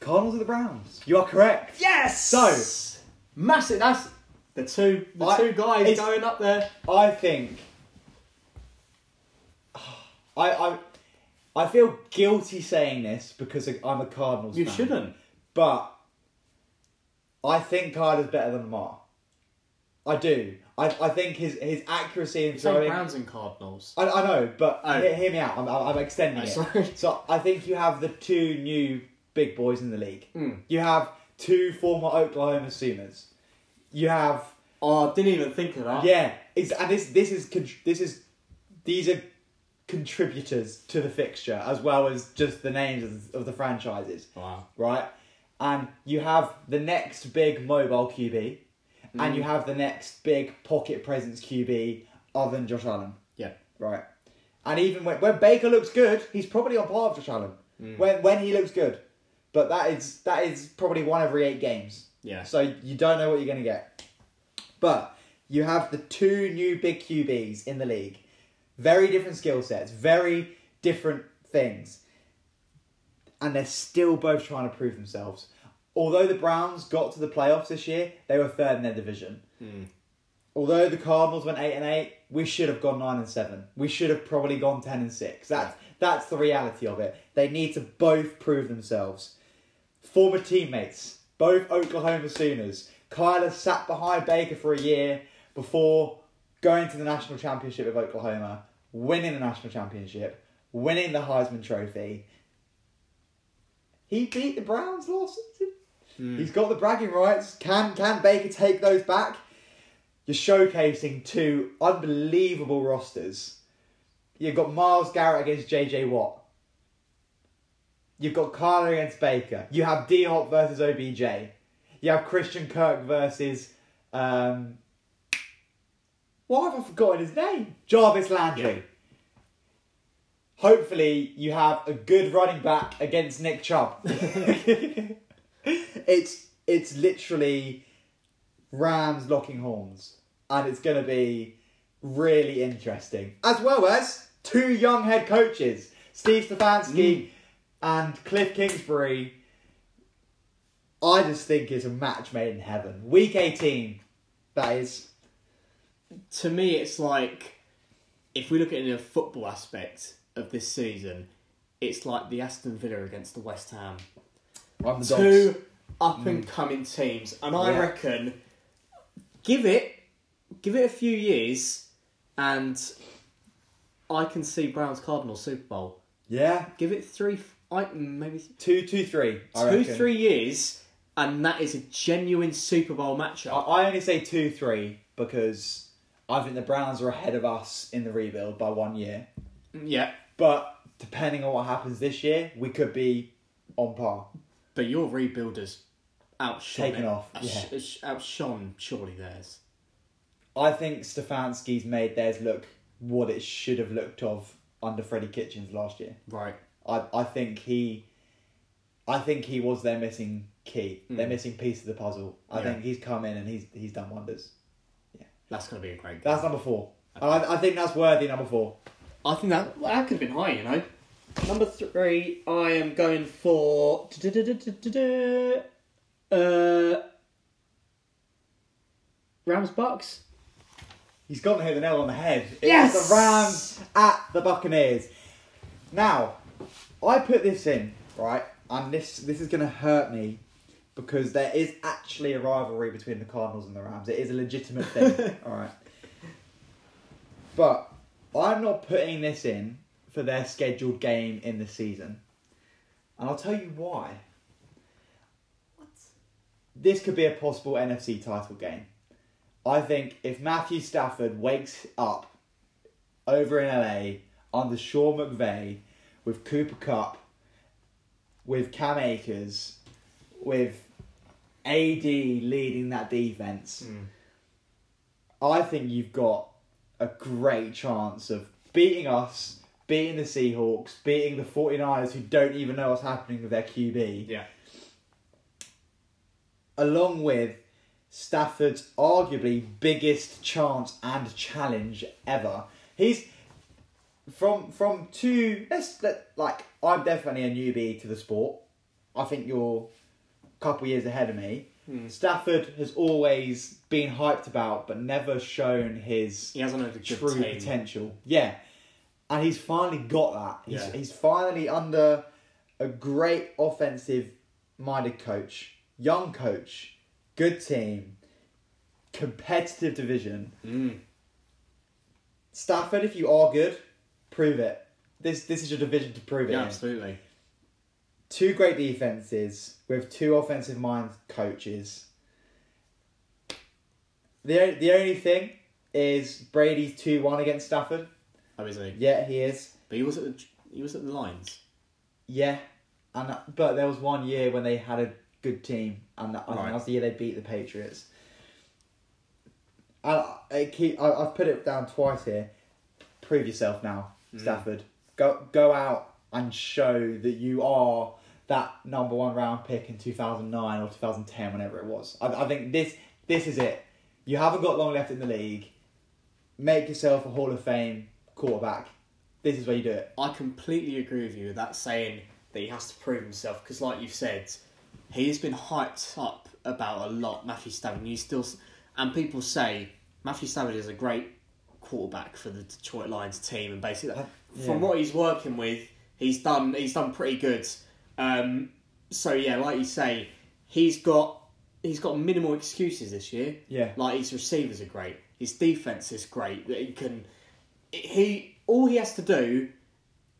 Cardinals or the Browns? You are correct. Yes. So- massive. That's the two. The I- two guys going up there. I think. *sighs* I, I, I feel guilty saying this because I'm a Cardinals You fan. shouldn't. But I think Kyler's better than Lamar. I do. I, I think his his accuracy in Same throwing. Browns and Cardinals. I, I know, but Oh. hear, hear me out. I'm, I'm I'm extending Oh, it. sorry. So I think you have the two new big boys in the league. Mm. You have two former Oklahoma Sooners. You have Oh, I didn't even think of that. yeah, it's, and this this is this is these are contributors to the fixture as well as just the names of, the franchises, Wow. right? And you have the next big mobile QB, and mm. you have the next big pocket presence QB other than Josh Allen, Yeah. right? And even when, when Baker looks good, he's probably on par with Josh Allen. Mm. When when he looks good, but that is that is probably one every eight games. Yeah. So you don't know what you're going to get. But you have the two new big QBs in the league. Very different skill sets, very different things. And they're still both trying to prove themselves. Although the Browns got to the playoffs this year, they were third in their division. Mm. Although the Cardinals went 8 and 8, we should have gone 9 and 7. We should have probably gone 10 and 6. That's that's the reality of it. They need to both prove themselves former teammates, both Oklahoma Sooners. Kyler sat behind Baker for a year before going to the national championship of Oklahoma, winning the national championship, winning the Heisman Trophy. He beat the Browns last season. He's got the bragging rights. Can can Baker take those back? You're showcasing two unbelievable rosters. You've got Myles Garrett against JJ Watt. You've got Kyler against Baker. You have D Hop versus OBJ. You have Christian Kirk versus um why have I forgotten his name? Jarvis Landry. Yeah. Hopefully you have a good running back against Nick Chubb. *laughs* it's it's literally Rams locking horns. And it's gonna be really interesting. As well as two young head coaches, Steve Stefanski mm. and Cliff Kingsbury. I just think it's a match made in heaven. Week 18, that is. To me, it's like if we look at it in a football aspect of this season, it's like the Aston Villa against the West Ham. I'm the Two up and coming teams, and I Yeah. reckon give it give it a few years, and I can see Browns Cardinals Super Bowl. Yeah, Give it three, I maybe two, two, three. Two, three years, and that is a genuine Super Bowl I, matchup. I only say two, three because I think the Browns are ahead of us in the rebuild by one year. yeah, But depending on what happens this year, we could be on par. but your rebuilders outshone Taken it. off, yeah. outshone surely theirs. I think Stefanski's made theirs look what it should have looked of under Freddie Kitchens last year. Right. I, I think he I think he was their missing key, their Mm. missing piece of the puzzle. I Yeah. think he's come in and he's he's done wonders. That's going to be a great game. That's number four. And I, I think that's worthy number four. I think that well, that could have been high, you know. Number three, I am going for uh, Rams Bucks. He's gone to hit the nail on the head. It's Yes! the Rams at the Buccaneers. Now, I put this in, right? And this this is gonna hurt me because there is actually a rivalry between the Cardinals and the Rams. It is a legitimate thing. *laughs* alright. But I'm not putting this in for their scheduled game in the season. And I'll tell you why. What? This could be a possible NFC title game. I think if Matthew Stafford wakes up over in LA under Sean McVay with Cooper Kupp, with Cam Akers, with AD leading that defense, hmm. I think you've got a great chance of beating us, beating the Seahawks, beating the 49ers who don't even know what's happening with their QB Yeah. along with Stafford's arguably biggest chance and challenge ever. He's from from two. Let's let like I'm definitely a newbie to the sport. I think you're couple years ahead of me. Stafford has always been hyped about, but never shown his He hasn't had a good true team. potential. Yeah, and he's finally got that. He's, Yeah. he's finally under a great offensive minded coach, young coach, good team, competitive division. Mm. Stafford, if you are good, prove it. This this is your division to prove it. Yeah, in. absolutely. Two great defenses with two offensive mind coaches. The the only thing is Brady's two one against Stafford. Oh, is he? Yeah, he is. But he was at the he was at the Lions. Yeah, and but there was one year when they had a good team, and that, I think that was the year they beat the Patriots. I, I keep I, I've put it down twice here. Prove yourself now, Mm. Stafford. Go go out and show that you are that number one round pick in two thousand nine or two thousand ten, whenever it was. I, I think this this is it. You haven't got long left in the league. Make yourself a Hall of Fame quarterback. This is where you do it. I completely agree with you with that saying that he has to prove himself because, like you've said, he has been hyped up about a lot. Matthew Stafford, you still, and people say Matthew Stafford is a great quarterback for the Detroit Lions team, and basically, Uh, from what he's working with, he's done he's done pretty good. Um, so yeah, like you say, he's got he's got minimal excuses this year. Yeah. Like his receivers are great. His defense is great. That he can he all he has to do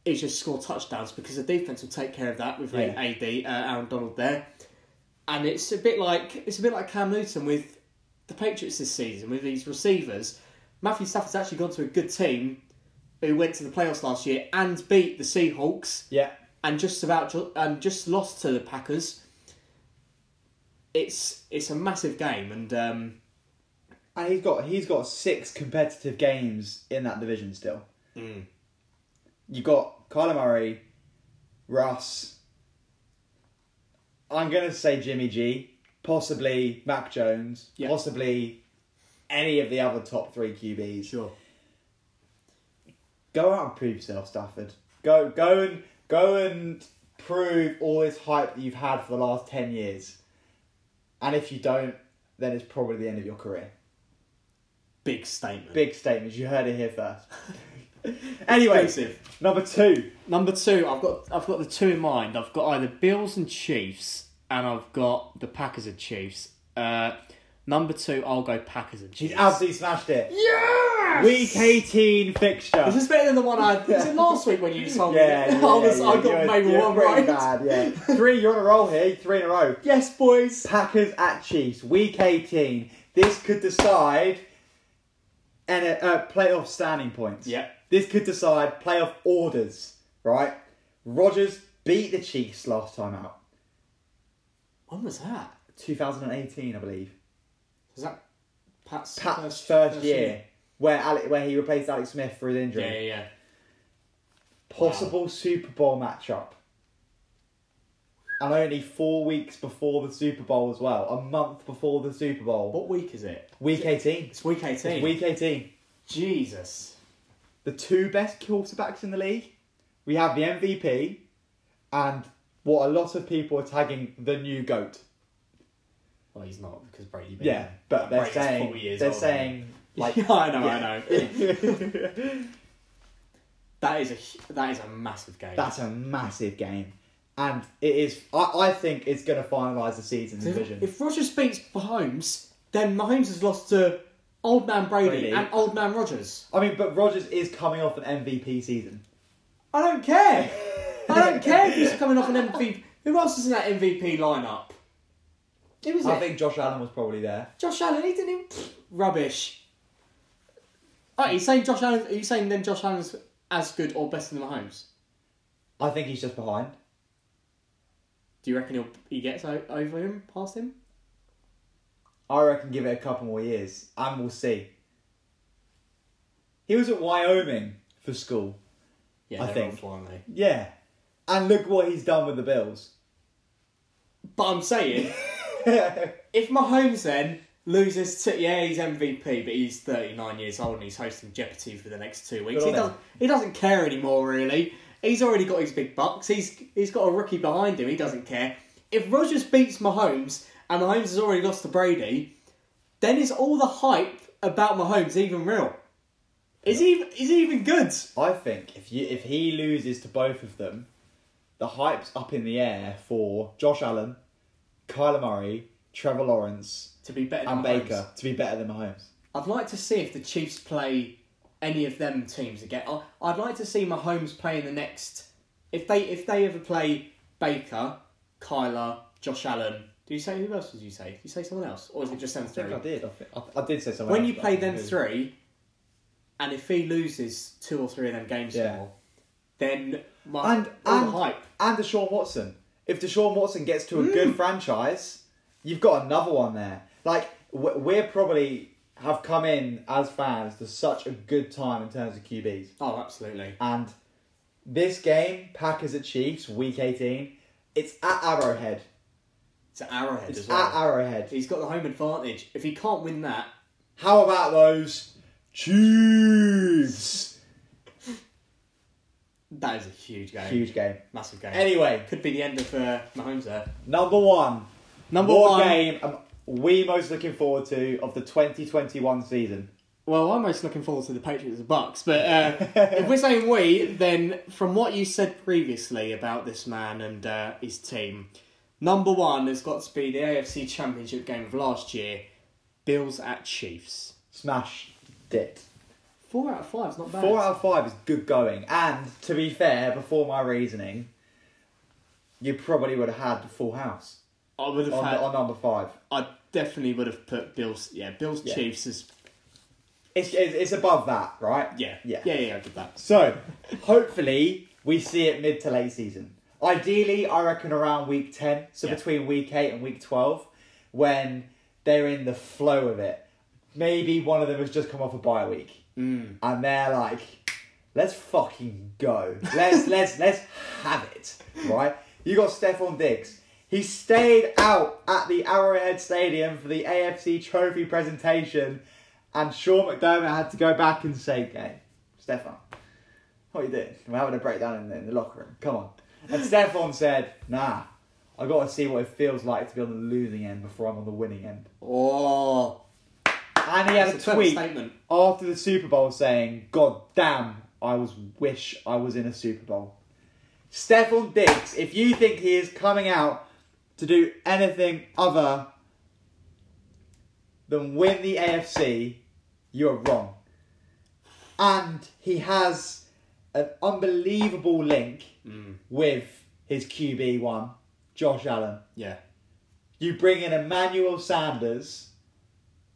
is just score touchdowns because the defense will take care of that with Yeah. AD uh, Aaron Donald there. And it's a bit like it's a bit like Cam Newton with the Patriots this season with these receivers. Matthew Stafford's actually gone to a good team who went to the playoffs last year and beat the Seahawks Yeah. And just about and just lost to the Packers. It's it's a massive game and um, And he's got he's got six competitive games in that division still. mm, You've got Kyler Murray, Russ. I'm gonna say Jimmy G, possibly Mac Jones, Yeah. possibly any of the other top three QBs. sure. Go out and prove yourself, Stafford. Go go and go and prove all this hype that you've had for the last ten years. And if you don't, then it's probably the end of your career. Big statement. Big statements. You heard it here first. *laughs* anyway, Exclusive. number two. Number two, I've got I've got the two in mind. I've got either Bills and Chiefs, and I've got the Packers and Chiefs. Uh, number two, I'll go Packers and Chiefs. He's absolutely smashed it. Yes! Week 18 fixture. This is better than the one I was it last week when you told me? yeah, that? yeah, *laughs* I was yeah, I got you're- maybe you're one pretty right. Bad, yeah. *laughs* Three, you're on a roll here. Three in a row. Yes, boys. Packers at Chiefs, week 18. This could decide and uh, playoff standing points. Yeah. This could decide playoff orders, right? Rodgers beat the Chiefs last time out. When was that? 2018, I believe. Was that Pat's, Pat's first, year, where Ale- where he replaced Alex Smith for his injury. Yeah, yeah, yeah. Possible Super Bowl matchup. And only four weeks before the Super Bowl as well. A month before the Super Bowl. What week is it? Week 18. It's week eighteen. It's week 18. Jesus. The two best quarterbacks in the league. We have the MVP and what a lot of people are tagging the new GOAT. Well, he's not because Brady. Yeah, him. but they're Brady's saying they're saying like *laughs* yeah, I know, I know. *laughs* That is a that is a massive game. That's a massive game. And it is I, I think it's gonna finalise the season So division. if, Rodgers beats Mahomes, then Mahomes has lost to old man Brady, Brady. and old man Rodgers. I mean, but Rodgers is coming off an MVP season. I don't care. I don't *laughs* care if he's coming off an MVP. Who else is in that MVP lineup? Who is I it? think Josh Allen was probably there. Josh Allen. He didn't even rubbish. Oh, are you saying Josh Allen? Are you saying then Josh Allen's as good or better than Mahomes? I think he's just behind. Do you reckon he'll, he gets o- over him, past him? I reckon give it a couple more years, and we'll see. He was at Wyoming for school. Yeah, I they're think. aren't? Yeah. And look what he's done with the Bills. But I'm saying, *laughs* if Mahomes then loses to yeah, he's MVP, but he's 39 years old and he's hosting Jeopardy for the next two weeks. Good He on him. doesn't he doesn't care anymore really. He's already got his big bucks. He's he's got a rookie behind him. He doesn't care. If Rodgers beats Mahomes and Mahomes has already lost to Brady, then is all the hype about Mahomes even real? Is he even, is he even good? I think if you if he loses to both of them, the hype's up in the air for Josh Allen, Kyler Murray, Trevor Lawrence, To be better than and Mahomes. Baker to be better than Mahomes. I'd like to see if the Chiefs play any of them teams again. I'd like to see Mahomes play in the next. If they if they ever play Baker, Kyler, Josh Allen. Do you say who else did you say? Did you say someone else, or is it just them I think three? I did. I, I, did say something. When else, you play them three, and if he loses two or three of them games Yeah. more, then my, And- and- the hype. and Deshaun Watson. If Deshaun Watson gets to a Mm. good franchise, you've got another one there. Like we're probably have come in as fans to such a good time in terms of QBs. Oh, absolutely. And this game, Packers at Chiefs, Week 18, it's at Arrowhead. It's an arrowhead It's as well. at. Arrowhead. He's got the home advantage. If he can't win that, How about those Chiefs? that is a huge game. Huge game. Massive game. Anyway, Could be the end of uh, Mahomes there. number one. Number one. game am we most looking forward to of the 2021 season? Well, I'm most looking forward to the Patriots and Bucks, but uh, *laughs* if we're saying we, then from what you said previously about this man and uh, his team, number one has got to be the AFC Championship game of last year, Bills at Chiefs. Smash it. Four out of five is not bad. Four out of five is good going. And to be fair, before my reasoning, you probably would have had the full house I would have on, had. on number five. I definitely would have put Bills. Yeah, Bills Yeah. Chiefs is. It's, it's, above that, right? Yeah, Yeah. yeah, yeah. I did that. So, hopefully, we see it mid to late season. Ideally, I reckon around week 10, so Yeah. between week 8 and week 12, when they're in the flow of it. Maybe one of them has just come off a bye week, Mm. and they're like, let's fucking go. Let's, *laughs* let's, let's have it, right? You got Stefon Diggs. He stayed out at the Arrowhead Stadium for the AFC Trophy presentation, and Sean McDermott had to go back and say, "Hey, Stefon, what are you doing? We're having a breakdown in the, in the locker room. Come on." And Stefon said, "Nah, I got to see what it feels like to be on the losing end before I'm on the winning end." Oh, And he had that's a clever tweet statement. after the Super Bowl saying, "God damn, I was wish I was in a Super Bowl." Stefon Diggs, if you think he is coming out to do anything other than win the AFC, you're wrong. And he has an unbelievable link Mm. with his QB one, Josh Allen. Yeah. You bring in Emmanuel Sanders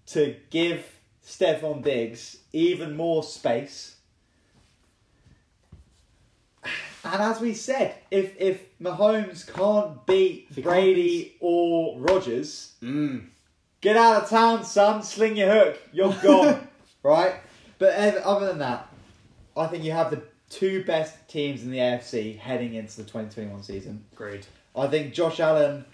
to give Stefon Diggs even more space. And as we said, if if Mahomes can't beat can't Brady or Rodgers, Mm. get out of town, son. Sling your hook. You're *laughs* gone, right? But other than that, I think you have the two best teams in the AFC heading into the 2021 season. Agreed. I think Josh Allen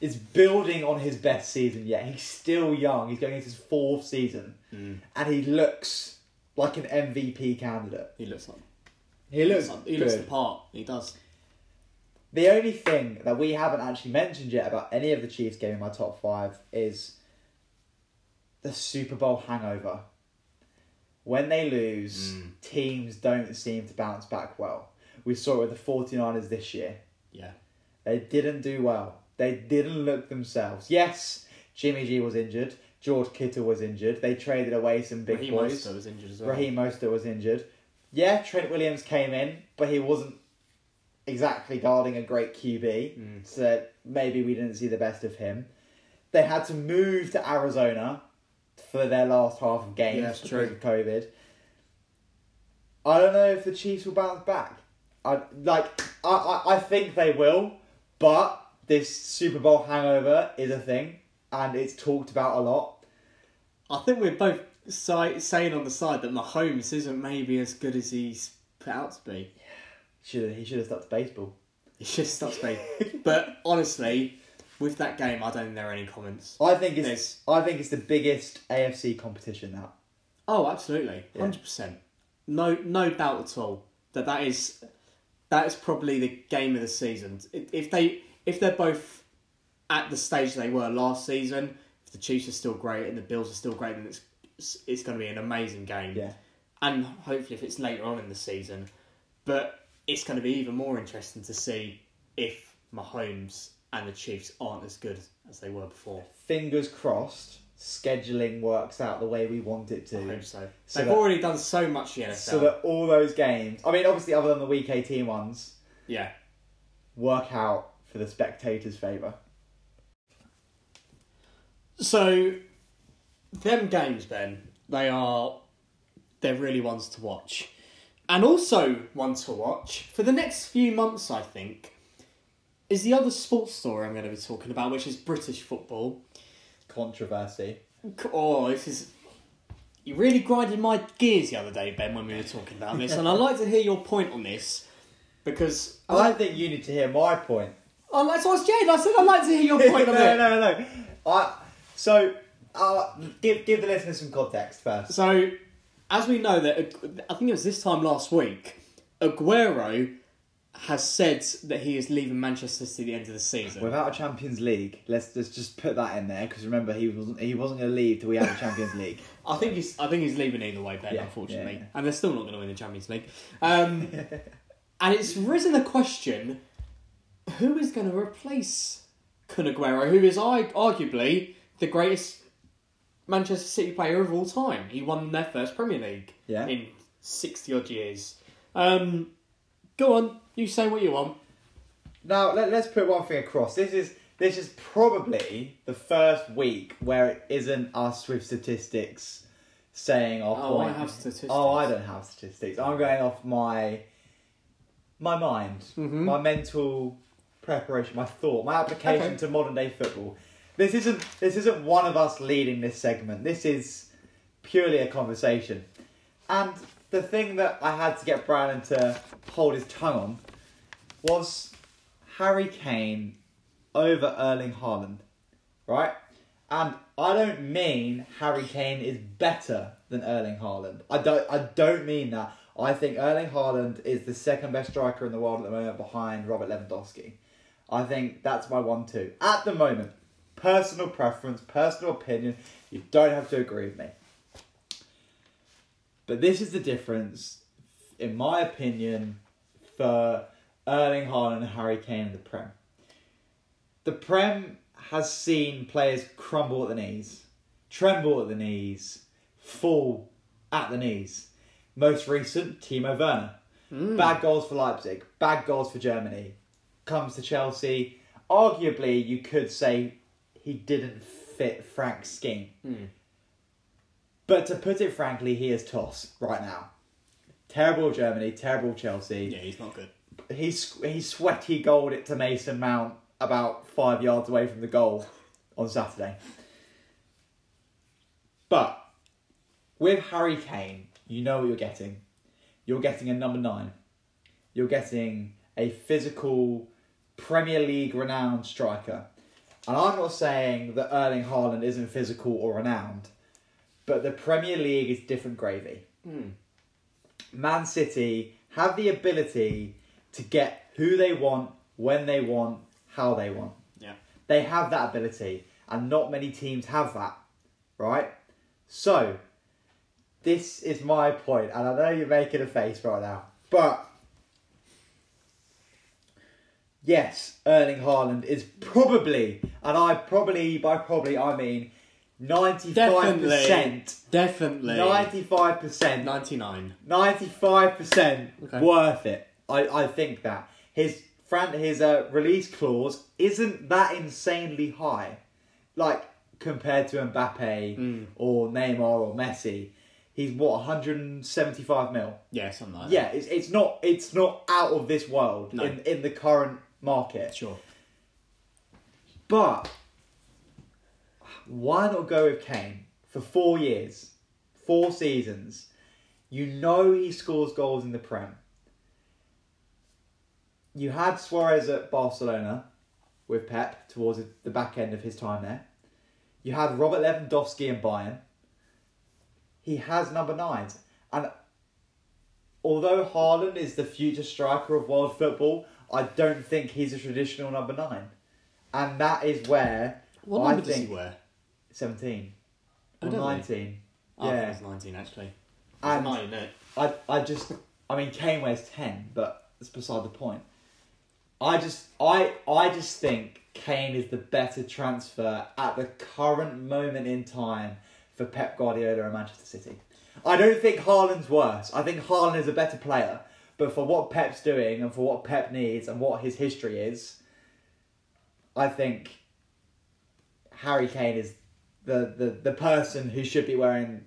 is building on his best season yet. He's still young. He's going into his fourth season, Mm. and he looks like an MVP candidate. He looks like He looks he good. looks the part. He does. The only thing that we haven't actually mentioned yet about any of the Chiefs game in my top five is the Super Bowl hangover. When they lose, Mm. teams don't seem to bounce back well. We saw it with the 49ers this year. Yeah. They didn't do well. They didn't look themselves. Yes, Jimmy G was injured. George Kittle was injured. They traded away some big Raheem boys. Mostert was injured as well. Raheem Mostert was injured. Yeah, Trent Williams came in, but he wasn't exactly guarding a great QB. Mm. So maybe we didn't see the best of him. They had to move to Arizona for their last half of games Yeah, because true. of COVID. I don't know if the Chiefs will bounce back. I like I, I, I think they will, but this Super Bowl hangover is a thing and it's talked about a lot. I think we're both si- saying on the side that Mahomes isn't maybe as good as he's put out to be. Should he should have stuck to baseball. He should stop speaking. *laughs* but honestly, with that game, I don't think there are any comments. I think it's There's- I think it's the biggest AFC competition now. Oh, absolutely, Yeah. hundred percent. No, no doubt at all that that is that is probably the game of the season. If if they if they're both at the stage they were last season, if the Chiefs are still great and the Bills are still great, then it's it's going to be an amazing game. Yeah. and hopefully if it's later on in the season. But it's going to be even more interesting to see if Mahomes and the Chiefs aren't as good as they were before. Fingers crossed, scheduling works out the way we want it I to. hope so. So They've that- already done so much the NFL. So that all those games, I mean, obviously, other than the Week 18 ones, yeah. work out for the spectators' favour. So, them games, Ben, they are they're really ones to watch, and also one to watch for the next few months. I think is the other sports story I'm going to be talking about, which is British football. Controversy. Oh, this is you really grinded my gears the other day, Ben, when we were talking about this, and I'd like to hear your point on this because I think you need to hear my point. oh, that's what I was Jade. I said I'd like to hear your *laughs* point no, on it. No, no, no. I, so, uh, give, give the listeners some context first. So, as we know that I think it was this time last week, Aguero has said that he is leaving Manchester City at the end of the season. Without a Champions League, let's, let's just put that in there because remember he wasn't he wasn't going to leave till we had a Champions League. *laughs* I think he's I think he's leaving either way, Ben. Yeah, unfortunately, yeah, yeah. and they're still not going to win the Champions League. Um, *laughs* and it's risen the question: Who is going to replace Kun Aguero, who is I arguably the greatest Manchester City player of all time? He won their first Premier League Yeah. in sixty odd years. Um, go on, you say what you want. Now let, let's put one thing across. This is this is probably the first week where it isn't us with statistics saying our Oh, I have statistics. Oh, I don't have statistics. I'm going off my my mind, Mhm. my mental preparation, my thought, my application Okay. to modern day football. This isn't this isn't one of us leading this segment. This is purely a conversation. And the thing that I had to get Brandon to hold his tongue on was Harry Kane over Erling Haaland, right? And I don't mean Harry Kane is better than Erling Haaland. I don't. I don't mean that. I think Erling Haaland is the second best striker in the world at the moment, behind Robert Lewandowski. I think that's my one-two at the moment. Personal preference, personal opinion. You don't have to agree with me. But this is the difference, in my opinion, for Erling Haaland and Harry Kane in the Prem. The Prem has seen players crumble at the knees, tremble at the knees, fall at the knees. Most recent, Timo Werner. Hmm. Bad goals for Leipzig, bad goals for Germany. Comes to Chelsea. Arguably, you could say he didn't fit Frank's scheme. Hmm. But to put it frankly, he is toss right now. Terrible Germany, terrible Chelsea. Yeah, he's not good. He's he sweaty goaled it to Mason Mount about five yards away from the goal on Saturday. But with Harry Kane, you know what you're getting. You're getting a number nine. You're getting a physical Premier League renowned striker. And I'm not saying that Erling Haaland isn't physical or renowned, but the Premier League is different gravy. Hmm. Man City have the ability to get who they want, when they want, how they want. Yeah. They have that ability, and not many teams have that, right? So, this is my point, and I know you're making a face right now, but yes, Erling Haaland is probably, and I probably, by probably, I mean 95%, Definitely. Definitely. 95%, 99. 95% Okay. worth it. I, I think that. His Fran his uh, release clause isn't that insanely high. Like compared to Mbappe Mm. or Neymar or Messi. He's what 175 mil. Yeah, something like Yeah, it's, it's not it's not out of this world No. in, in the current market. Sure. But why not go with Kane for four years, four seasons? You know he scores goals in the Prem. You had Suarez at Barcelona with Pep towards the back end of his time there. You had Robert Lewandowski in Bayern. He has number nines. And although Haaland is the future striker of world football, I don't think he's a traditional number nine. And that is where What I number does he think wear? 17 Oh, or? 19. Oh, I think Yeah. it's 19 actually. And Nine, isn't it? I, I just, I mean, Kane wears ten, but that's beside the point. I just, I, I just think Kane is the better transfer at the current moment in time for Pep Guardiola and Manchester City. I don't think Haaland's worse. I think Haaland is a better player, but for what Pep's doing and for what Pep needs and what his history is, I think Harry Kane is the, the, the person who should be wearing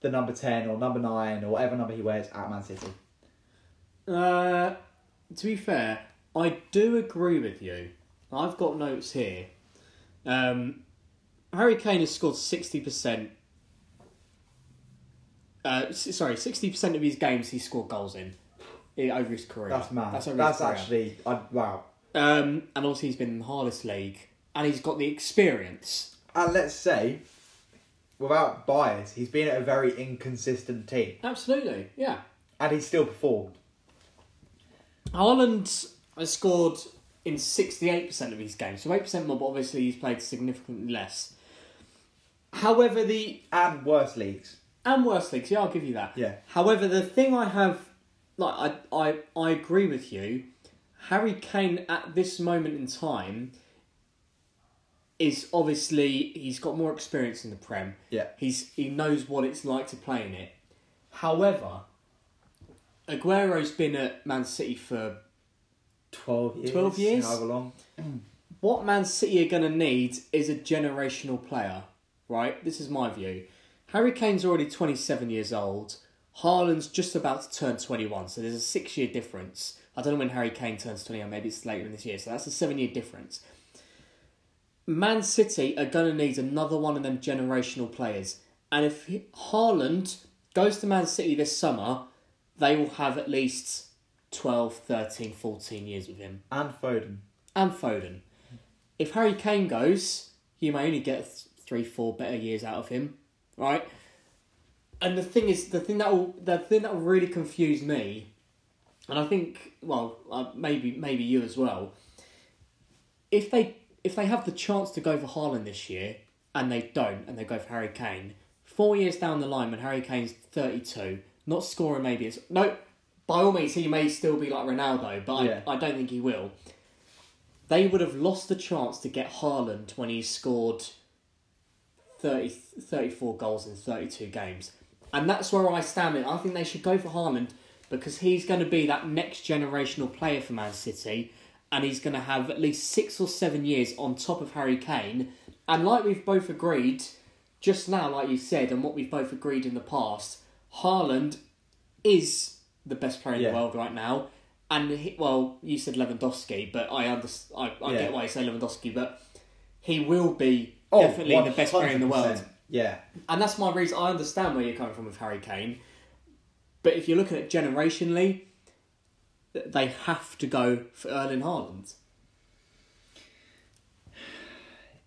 the number 10 or number 9 or whatever number he wears at Man City. Uh, to be fair, I do agree with you. I've got notes here. Um, Harry Kane has scored sixty percent. Uh, sorry, sixty percent of his games he scored goals in, over his career. That's mad. That's, That's, over his career. actually, I, wow. Um, and obviously he's been in the hardest league, and he's got the experience. And let's say, without bias, he's been at a very inconsistent team Absolutely, yeah. and he's still performed. Haaland has scored in 68% of his games, so 8% more, but obviously he's played significantly less. However, the. And worse leagues. And worse leagues, yeah, I'll give you that. Yeah. However, the thing I have. Like, I, I, I agree with you. Harry Kane at this moment in time is obviously. He's got more experience in the Prem. Yeah. He's He knows what it's like to play in it. However, Aguero's been at Man City for 12 years. 12 years? However long. *clears throat* what Man City are going to need is a generational player, right? This is my view. Harry Kane's already 27 years old. Haaland's just about to turn 21, so there's a six year difference. I don't know when Harry Kane turns 21, maybe it's later in this year, so that's a seven year difference. Man City are going to need another one of them generational players. And if he- Haaland goes to Man City this summer, they will have at least 12, 13, 14 years with him And Foden. and Foden. If Harry Kane goes, you may only get th- three, four better years out of him, right? And the thing is, the thing that will, the thing that will really confuse me, and I think, well, uh, maybe maybe you as well. If they if they have the chance to go for Haaland this year and they don't, and they go for Harry Kane, four years down the line when Harry Kane's thirty two, not scoring maybe it's no. By all means, he may still be like Ronaldo, but Yeah. I, I don't think he will they would have lost the chance to get Haaland when he scored 30, 34 goals in 32 games. And that's where I stand. in. I think they should go for Haaland because he's going to be that next generational player for Man City and he's going to have at least six or seven years on top of Harry Kane. And like we've both agreed just now, like you said, and what we've both agreed in the past, Haaland is the best player in Yeah. the world right now. And he, well, you said Lewandowski, but I understand. I, I Yeah. get why you say Lewandowski, but he will be Oh, definitely the best player in the world. 100%. Yeah. And that's my reason. I understand where you're coming from with Harry Kane, but if you're looking at it generationally, they have to go for Erling Haaland.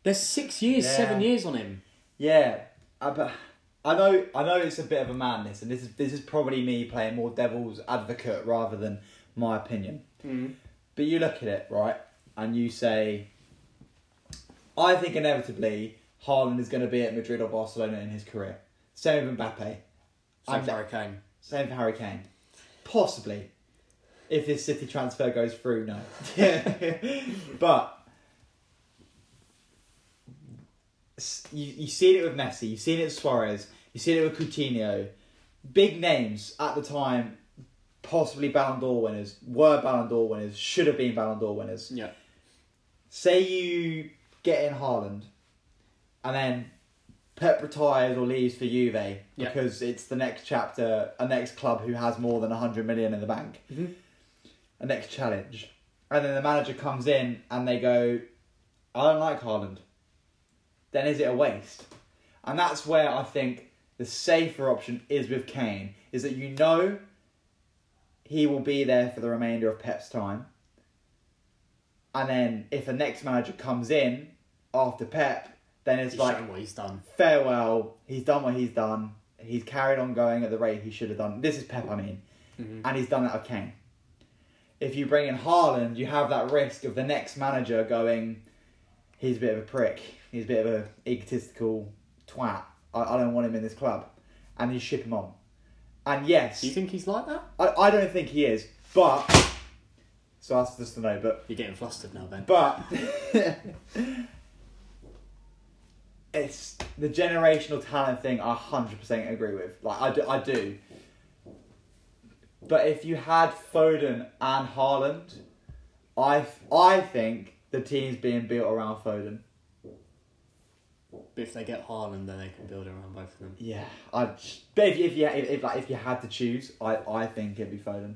There's six years, Yeah. seven years on him. Yeah, I, but I know I know it's a bit of a madness, and this is this is probably me playing more devil's advocate rather than my opinion. Hmm. But you look at it right, and you say, I think inevitably Haaland is going to be at Madrid or Barcelona in his career. Same with Mbappe. Same I'm- for Harry Kane. Same for Harry Kane. Possibly. If this City transfer goes through, no. *laughs* but you, you've seen it with Messi, you've seen it with Suarez, you've seen it with Coutinho. Big names at the time, possibly Ballon d'Or winners, were Ballon d'Or winners, should have been Ballon d'Or winners. Yeah. Say you get in Haaland, and then Pep retires or leaves for Juve Yeah. because it's the next chapter, a next club who has more than hundred million in the bank, Mhm. a next challenge, and then the manager comes in and they go, "I don't like Haaland." Then is it a waste? And that's where I think the safer option is with Kane, is that you know he will be there for the remainder of Pep's time. And then if the next manager comes in after Pep, then it's He's like what he's done. farewell. He's done what he's done. He's carried on going at the rate he should have done. This is Pep, I mean, Mhm. and he's done that with Kane. If you bring in Haaland, you have that risk of the next manager going, he's a bit of a prick. He's a bit of a egotistical twat. I, I don't want him in this club, and you ship him on. And yes, Do you think he's like that? I, I don't think he is, but so that's just to know. But You're getting flustered now, Ben. but *laughs* *laughs* it's the generational talent thing. I hundred percent agree with. Like I do, I do. But if you had Foden and Haaland, I I think the team's being built around Foden. But if they get Haaland, then they can build around both of them. Yeah, I. But if, if you if, if like if you had to choose, I I think it'd be Foden.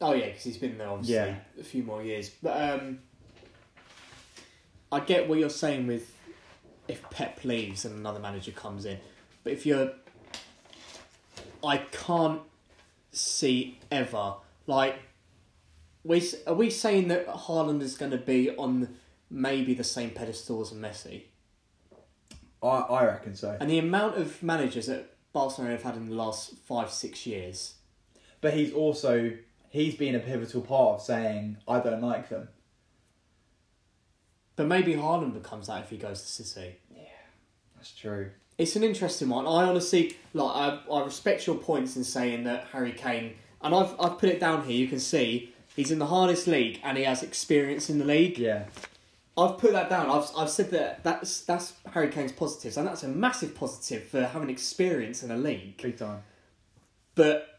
Oh yeah, because he's been there obviously Yeah. a few more years. But um, I get what you're saying with if Pep leaves and another manager comes in, but if you're, I can't see ever like we are we saying that Haaland is going to be on maybe the same pedestal as Messi, I I reckon so. and the amount of managers that Barcelona have had in the last five six years. But he's also he's been a pivotal part of saying I don't like them. But maybe Haaland becomes that if he goes to City. Yeah, that's true. It's an interesting one. I honestly like. I, I respect your points in saying that Harry Kane, and I've I've put it down here. You can see he's in the hardest league and he has experience in the league. Yeah. I've put that down. I've I've said that that's that's Harry Kane's positives, and that's a massive positive for having experience in a league. Big time. But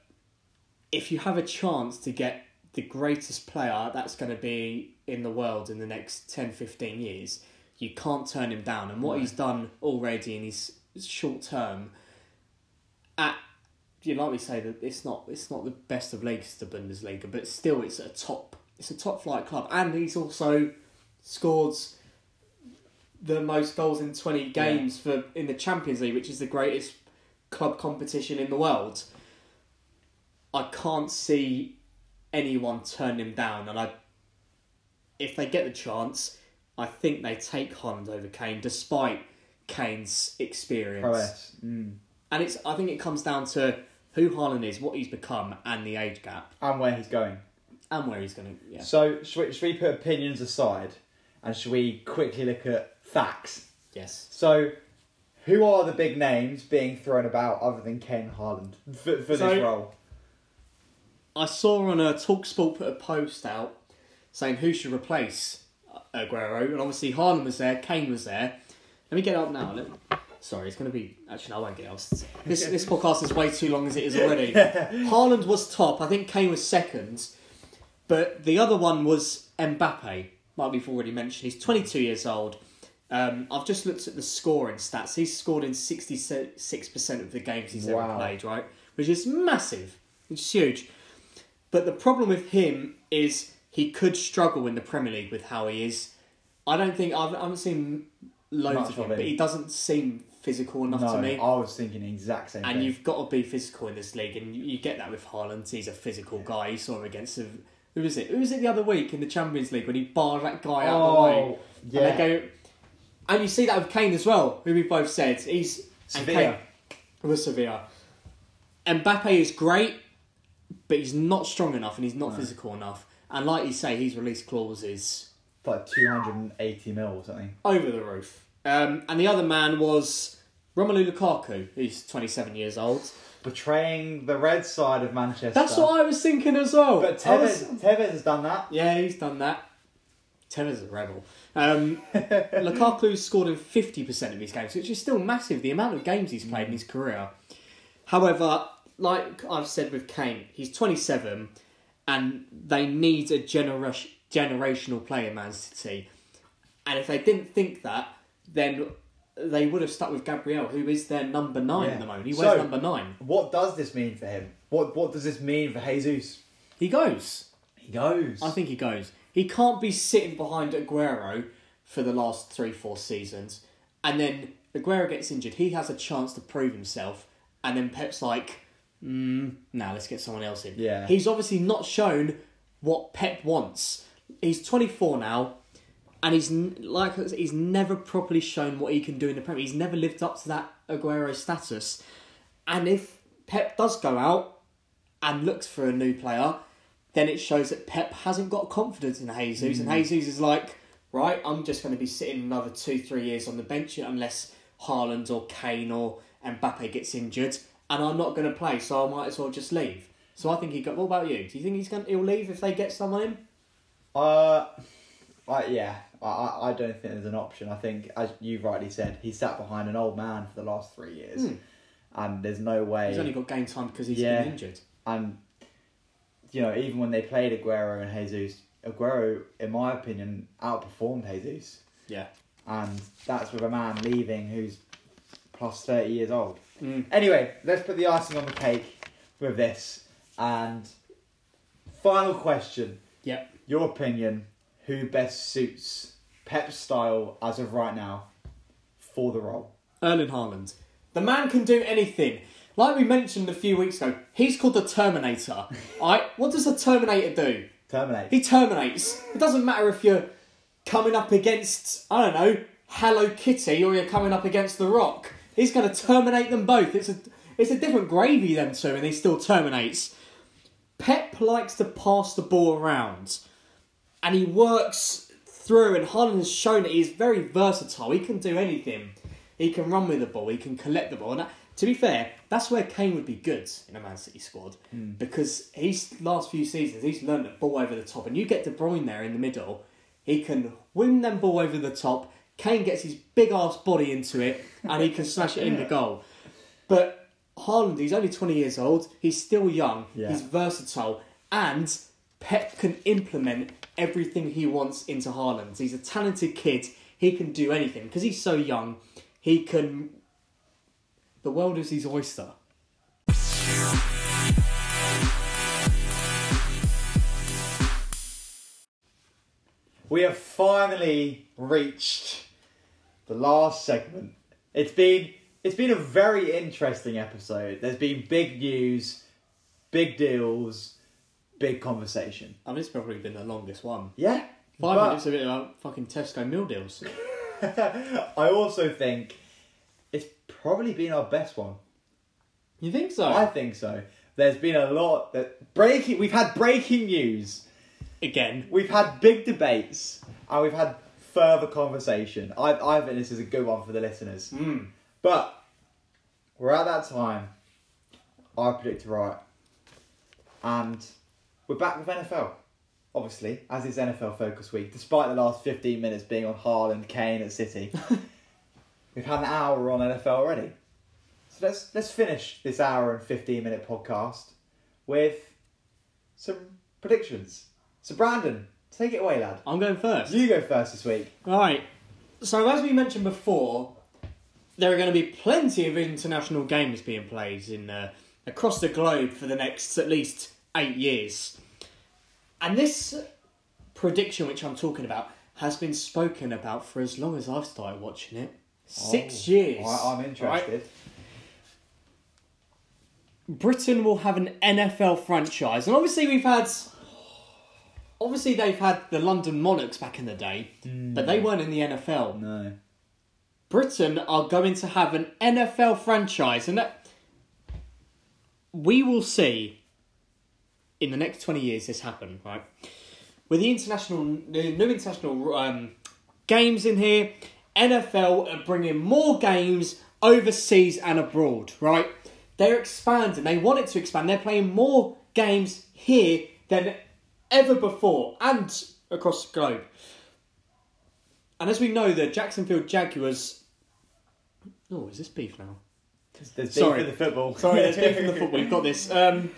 if you have a chance to get the greatest player that's going to be in the world in the next 10, 15 years, you can't turn him down. And what No. he's done already in his short term, at you know, like we say that it's not it's not the best of leagues, the Bundesliga, but still it's a top it's a top flight club, and he's also scored the most goals in twenty games for in the Champions League, which is the greatest club competition in the world. I can't see anyone turn him down, and I, if they get the chance, I think they take Haaland over Kane, despite Kane's experience. Prowess. Mm. And it's I think it comes down to who Haaland is, what he's become, and the age gap, And where he's going. and where he's going to. Yeah. So should we, should we put opinions aside and should we quickly look at facts? Yes. So who are the big names being thrown about other than Kane Haaland for, for So- this role? I saw on a Talksport put a post out saying who should replace Aguero, and obviously Haaland was there, Kane was there. Let me get up now. Let Sorry, it's going to be. Actually, I won't get up. This *laughs* this podcast is way too long as it is already. *laughs* Haaland was top. I think Kane was second, but the other one was Mbappe. Like we've already mentioned, he's 22 years old. Um, I've just looked at the scoring stats. He's scored in 66% of the games he's ever played, right? Which is massive. It's huge. But the problem with him is he could struggle in the Premier League with how he is. I don't think I've, I haven't seen loads Much of him, of but he doesn't seem physical enough no, to me. I was thinking the exact same And thing. you've got to be physical in this league, and you, you get that with Haaland. He's a physical guy. You saw him against a, who was it? Who was it the other week in the Champions League when he barred that guy out of the oh, way? oh, yeah. And they go, and you see that with Kane as well, who we both said he's and Sevilla. Kane with Sevilla. Mbappe is great, but he's not strong enough and he's not No. physical enough. And like you say, his release clause is like 280 mil or something. over the roof. Um, and the other man was Romelu Lukaku, who's 27 years old. Betraying the red side of Manchester. That's what I was thinking as well. But I was- Tevez, Tevez has done that. yeah, he's done that. Tevez is a rebel. Um, *laughs* Lukaku's scored in 50% of his games, which is still massive, the amount of games he's played in his career. However, like I've said with Kane, he's 27 and they need a genera- generational player in Man City. And if they didn't think that, then they would have stuck with Gabriel, who is their number nine Yeah. at the moment. He wears So- number nine. What does this mean for him? What What does this mean for Jesus? He goes. He goes. I think he goes. He can't be sitting behind Aguero for the last three, four seasons, and then Aguero gets injured. He has a chance to prove himself, and then Pep's like, mm, "Now let's get someone else in." Yeah. He's obviously not shown what Pep wants. He's twenty four now, and he's like he's never properly shown what he can do in the Premier. He's never lived up to that Aguero status. And if Pep does go out and looks for a new player, then it shows that Pep hasn't got confidence in Jesus, and Jesus is like, right, I'm just going to be sitting another two, three years on the bench unless Haaland or Kane or Mbappe gets injured, and I'm not going to play, so I might as well just leave. So I think he got. What about you? Do you think he's going? He'll leave if they get someone in? Uh, I, yeah, I- I, don't think there's an option. I think, as you've rightly said, he sat behind an old man for the last three years, Hmm. and there's no way. He's only got game time because he's Yeah. been injured. and you know, even when they played Aguero and Jesus, Aguero, in my opinion, outperformed Jesus, Yeah. and that's with a man leaving who's plus thirty years old. Mm. Anyway, let's put the icing on the cake with this. And final question: Yep. Your opinion? Who best suits Pep's style as of right now for the role? Erling Haaland. The man can do anything. Like we mentioned a few weeks ago, he's called the Terminator. *laughs* Alright, what does a Terminator do? Terminate. He terminates. It doesn't matter if you're coming up against, I don't know, Hello Kitty or you're coming up against The Rock. He's going to terminate them both. It's a, it's a different gravy, them two, and he still terminates. Pep likes to pass the ball around and he works through, and Haaland has shown that he's very versatile. He can do anything. He can run with the ball, he can collect the ball. And that, to be fair, that's where Kane would be good in a Man City squad hmm. because he's last few seasons he's learned that ball over the top, and you get De Bruyne there in the middle. He can win them ball over the top. Kane gets his big ass body into it, and he can smash it in the goal. But Haaland, he's only 20 years old. He's still young. Yeah. He's versatile. And Pep can implement everything he wants into Haaland. He's a talented kid. He can do anything. Because he's so young, he can. The world is his oyster. We have finally reached the last segment. It's been it's been a very interesting episode. There's been big news, big deals, big conversation. I mean, it's probably been the longest one. Yeah. Five but minutes of it about fucking Tesco meal deals. *laughs* I also think it's probably been our best one. You think so? I think so. There's been a lot that breaking. We've had breaking news. Again. We've had big debates, and we've had further conversation. I I think this is a good one for the listeners. Mm. But we're at that time. I predict right, and we're back with NFL. Obviously, as is NFL Focus Week, despite the last fifteen minutes being on Haaland, Kane at City, *laughs* we've had an hour on NFL already. So let's let's finish this hour and fifteen minute podcast with some predictions. So Brandon, take it away, lad. I'm going first. You go first this week. Right. So as we mentioned before, there are going to be plenty of international games being played in uh, across the globe for the next at least eight years, and this prediction, which I'm talking about, has been spoken about for as long as I've started watching it. Six Oh, years. I, I'm right? interested. Britain will have an NFL franchise, and obviously we've had. Obviously, they've had the London Monarchs back in the day, but they weren't in the NFL. No. Britain are going to have an NFL franchise, and that we will see in the next twenty years this happen, right? With the international, the new international um, games in here, NFL are bringing more games overseas and abroad, right? They're expanding. They want it to expand. They're playing more games here than ever before and across the globe. And as we know, the Jacksonville Jaguars. Oh, is this beef now? There's Sorry. beef in the football. Sorry, there's beef in the football. We've got this. *laughs* Um,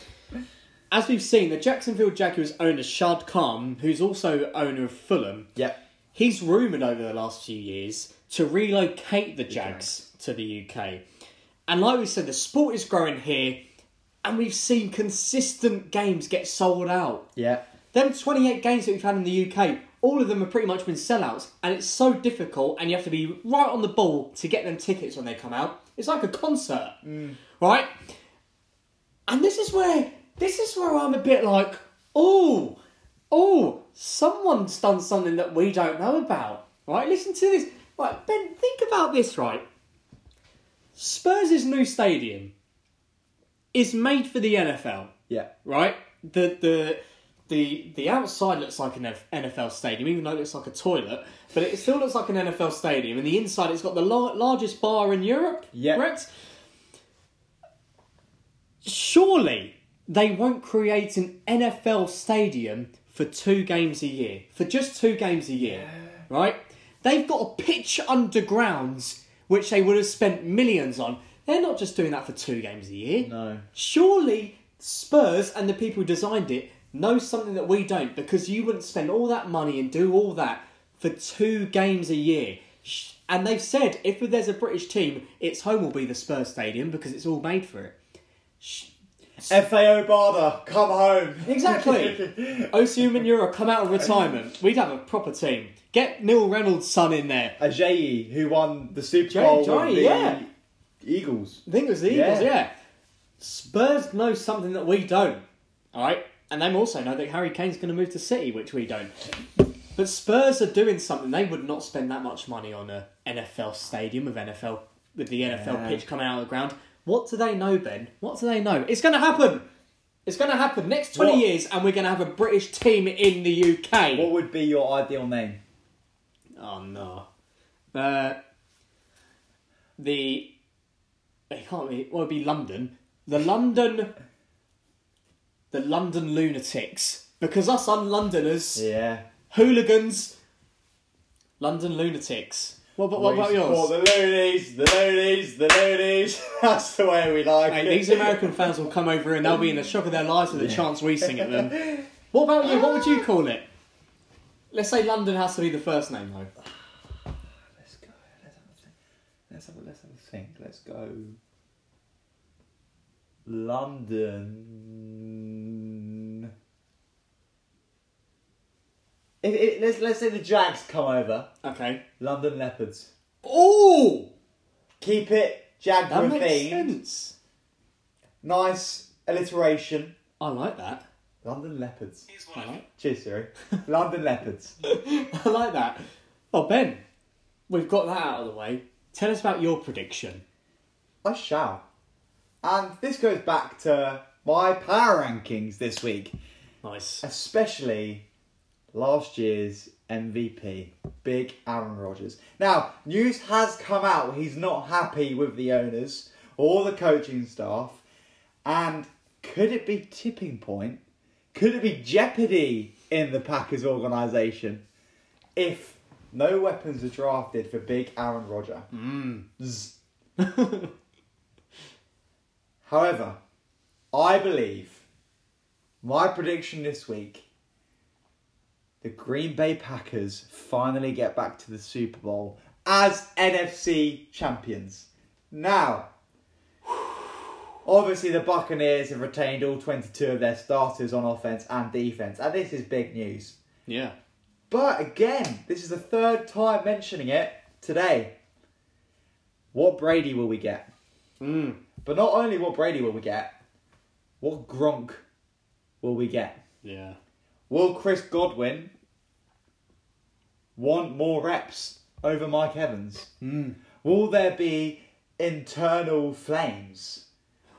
as we've seen, the Jacksonville Jaguars owner Shad Khan, who's also owner of Fulham, Yep. he's rumoured over the last few years to relocate the Jags to the UK. And like we said, the sport is growing here, and we've seen consistent games get sold out. Yeah. Them 28 games that we've had in the UK, all of them have pretty much been sellouts, and it's so difficult, and you have to be right on the ball to get them tickets when they come out. It's like a concert, mm. right? And this is where this is where I'm a bit like, oh, oh, someone's done something that we don't know about, right? Listen to this, right? Ben, think about this, right? Spurs' new stadium is made for the NFL Yeah. right? The the the the outside looks like an NFL stadium, even though it looks like a toilet, but it still looks like an NFL stadium. And the inside, it's got the lar- largest bar in Europe. Yeah. Correct. surely they won't create an NFL stadium for two games a year, for just two games a year, right? They've got a pitch undergrounds which they would have spent millions on. They're not just doing that for two games a year. No. Surely Spurs and the people who designed it know something that we don't because you wouldn't spend all that money and do all that for two games a year. And they've said if there's a British team, its home will be the Spurs Stadium because it's all made for it. Efe Obada, come home. Exactly. *laughs* Osi Umenyiora come out of retirement. We'd have a proper team. Get Neil Reynolds' son in there. Ajayi, who won the Super Jay- Bowl Jay, with the yeah. Eagles. I think it was the Eagles, Yeah. yeah. Spurs know something that we don't. Alright? And they also know that Harry Kane's going to move to City, which we don't. But Spurs are doing something. They would not spend that much money on a NFL stadium with NFL with the NFL Yeah. pitch coming out of the ground. What do they know, Ben? What do they know? It's going to happen. It's going to happen next twenty What? years, and we're going to have a British team in the UK. What would be your ideal name? Oh no. Uh, the it can't be. Well, it'd be London. The London. The London lunatics, because us un-Londoners, Yeah. hooligans. London lunatics. What, about what about yours? support The loonies, the loonies, the loonies. *laughs* That's the way we like it. these American fans will come over and they'll be in the *laughs* shock of their lives with the chance we sing at them. *laughs* What about you? What would you call it? Let's say London has to be the first name though. *sighs* Let's go. Let's have a think. Let's have a, let's have a think. Let's go. London. If, if, let's let's say the Jags come over. Okay. London Leopards. Oh, Keep it that makes themed. sense. Nice alliteration. I like that. London Leopards. I like, Cheers, Siri. *laughs* London Leopards. *laughs* I like that. Oh, Ben, we've got that out of the way. Tell us about your prediction. I shall. And this goes back to my power rankings this week, Nice. especially last year's MVP, Big Aaron Rodgers. Now, news has come out he's not happy with the owners or the coaching staff, and could it be tipping point? Could it be jeopardy in the Packers organisation if no weapons are drafted for Big Aaron Rodgers? Mm. *laughs* However, I believe my prediction this week the Green Bay Packers finally get back to the Super Bowl as NFC champions. Now, obviously, the Buccaneers have retained all 22 of their starters on offense and defense, and this is big news. yeah. But again, this is the third time mentioning it today. What Brady will we get? Mm. But not only what Brady will we get, what Gronk will we get? Yeah. Will Chris Godwin want more reps over Mike Evans? Mm. Will there be internal flames?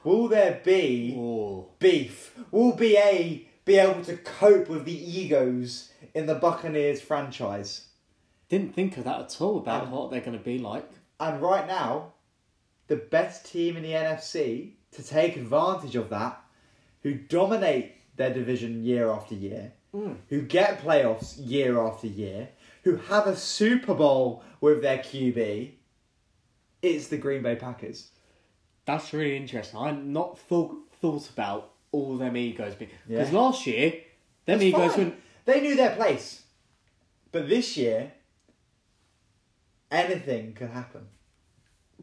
Will there be Oh. beef? Will BA be able to cope with the egos in the Buccaneers franchise? Didn't think of that at all about Um, what they're going to be like. And right now, the best team in the NFC to take advantage of that, who dominate their division year after year, Mm. who get playoffs year after year, who have a Super Bowl with their QB, it's the Green Bay Packers. That's really interesting. I not thought thought about all them egos because Yeah. last year them That's egos fine. went. They knew their place. But this year, anything could happen. *sighs*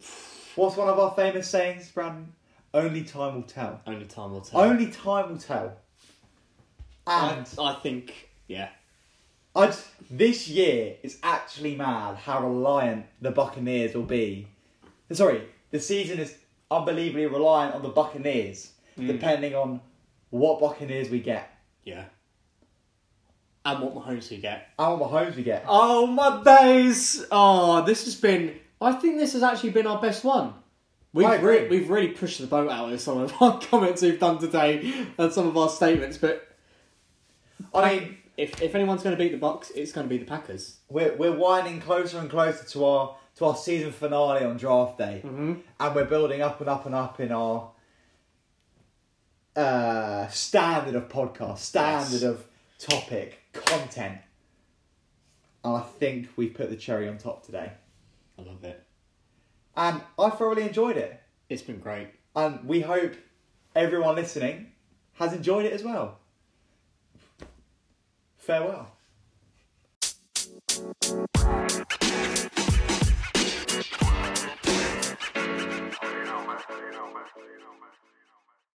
*laughs* What's one of our famous sayings, Brandon? Only time will tell. Only time will tell. Only time will tell. And I, I think yeah. I just, this year is actually mad how reliant the Buccaneers will be. Sorry, the season is unbelievably reliant on the Buccaneers, mm. depending on what Buccaneers we get Yeah. And what Mahomes we get. and what Mahomes we get. Oh my days! Oh, this has been. I think this has actually been our best one. We've re- we've really pushed the boat out with some of our *laughs* comments we've done today and some of our statements. But I mean, if if anyone's going to beat the Bucks, it's going to be the Packers. we're we're winding closer and closer to our to our season finale on draft day, Mm-hmm. and we're building up and up and up in our uh, standard of podcast, standard Yes. of topic, content. And I think we've put the cherry on top today. I love it. And I thoroughly enjoyed it. It's been great. And we hope everyone listening has enjoyed it as well. Farewell.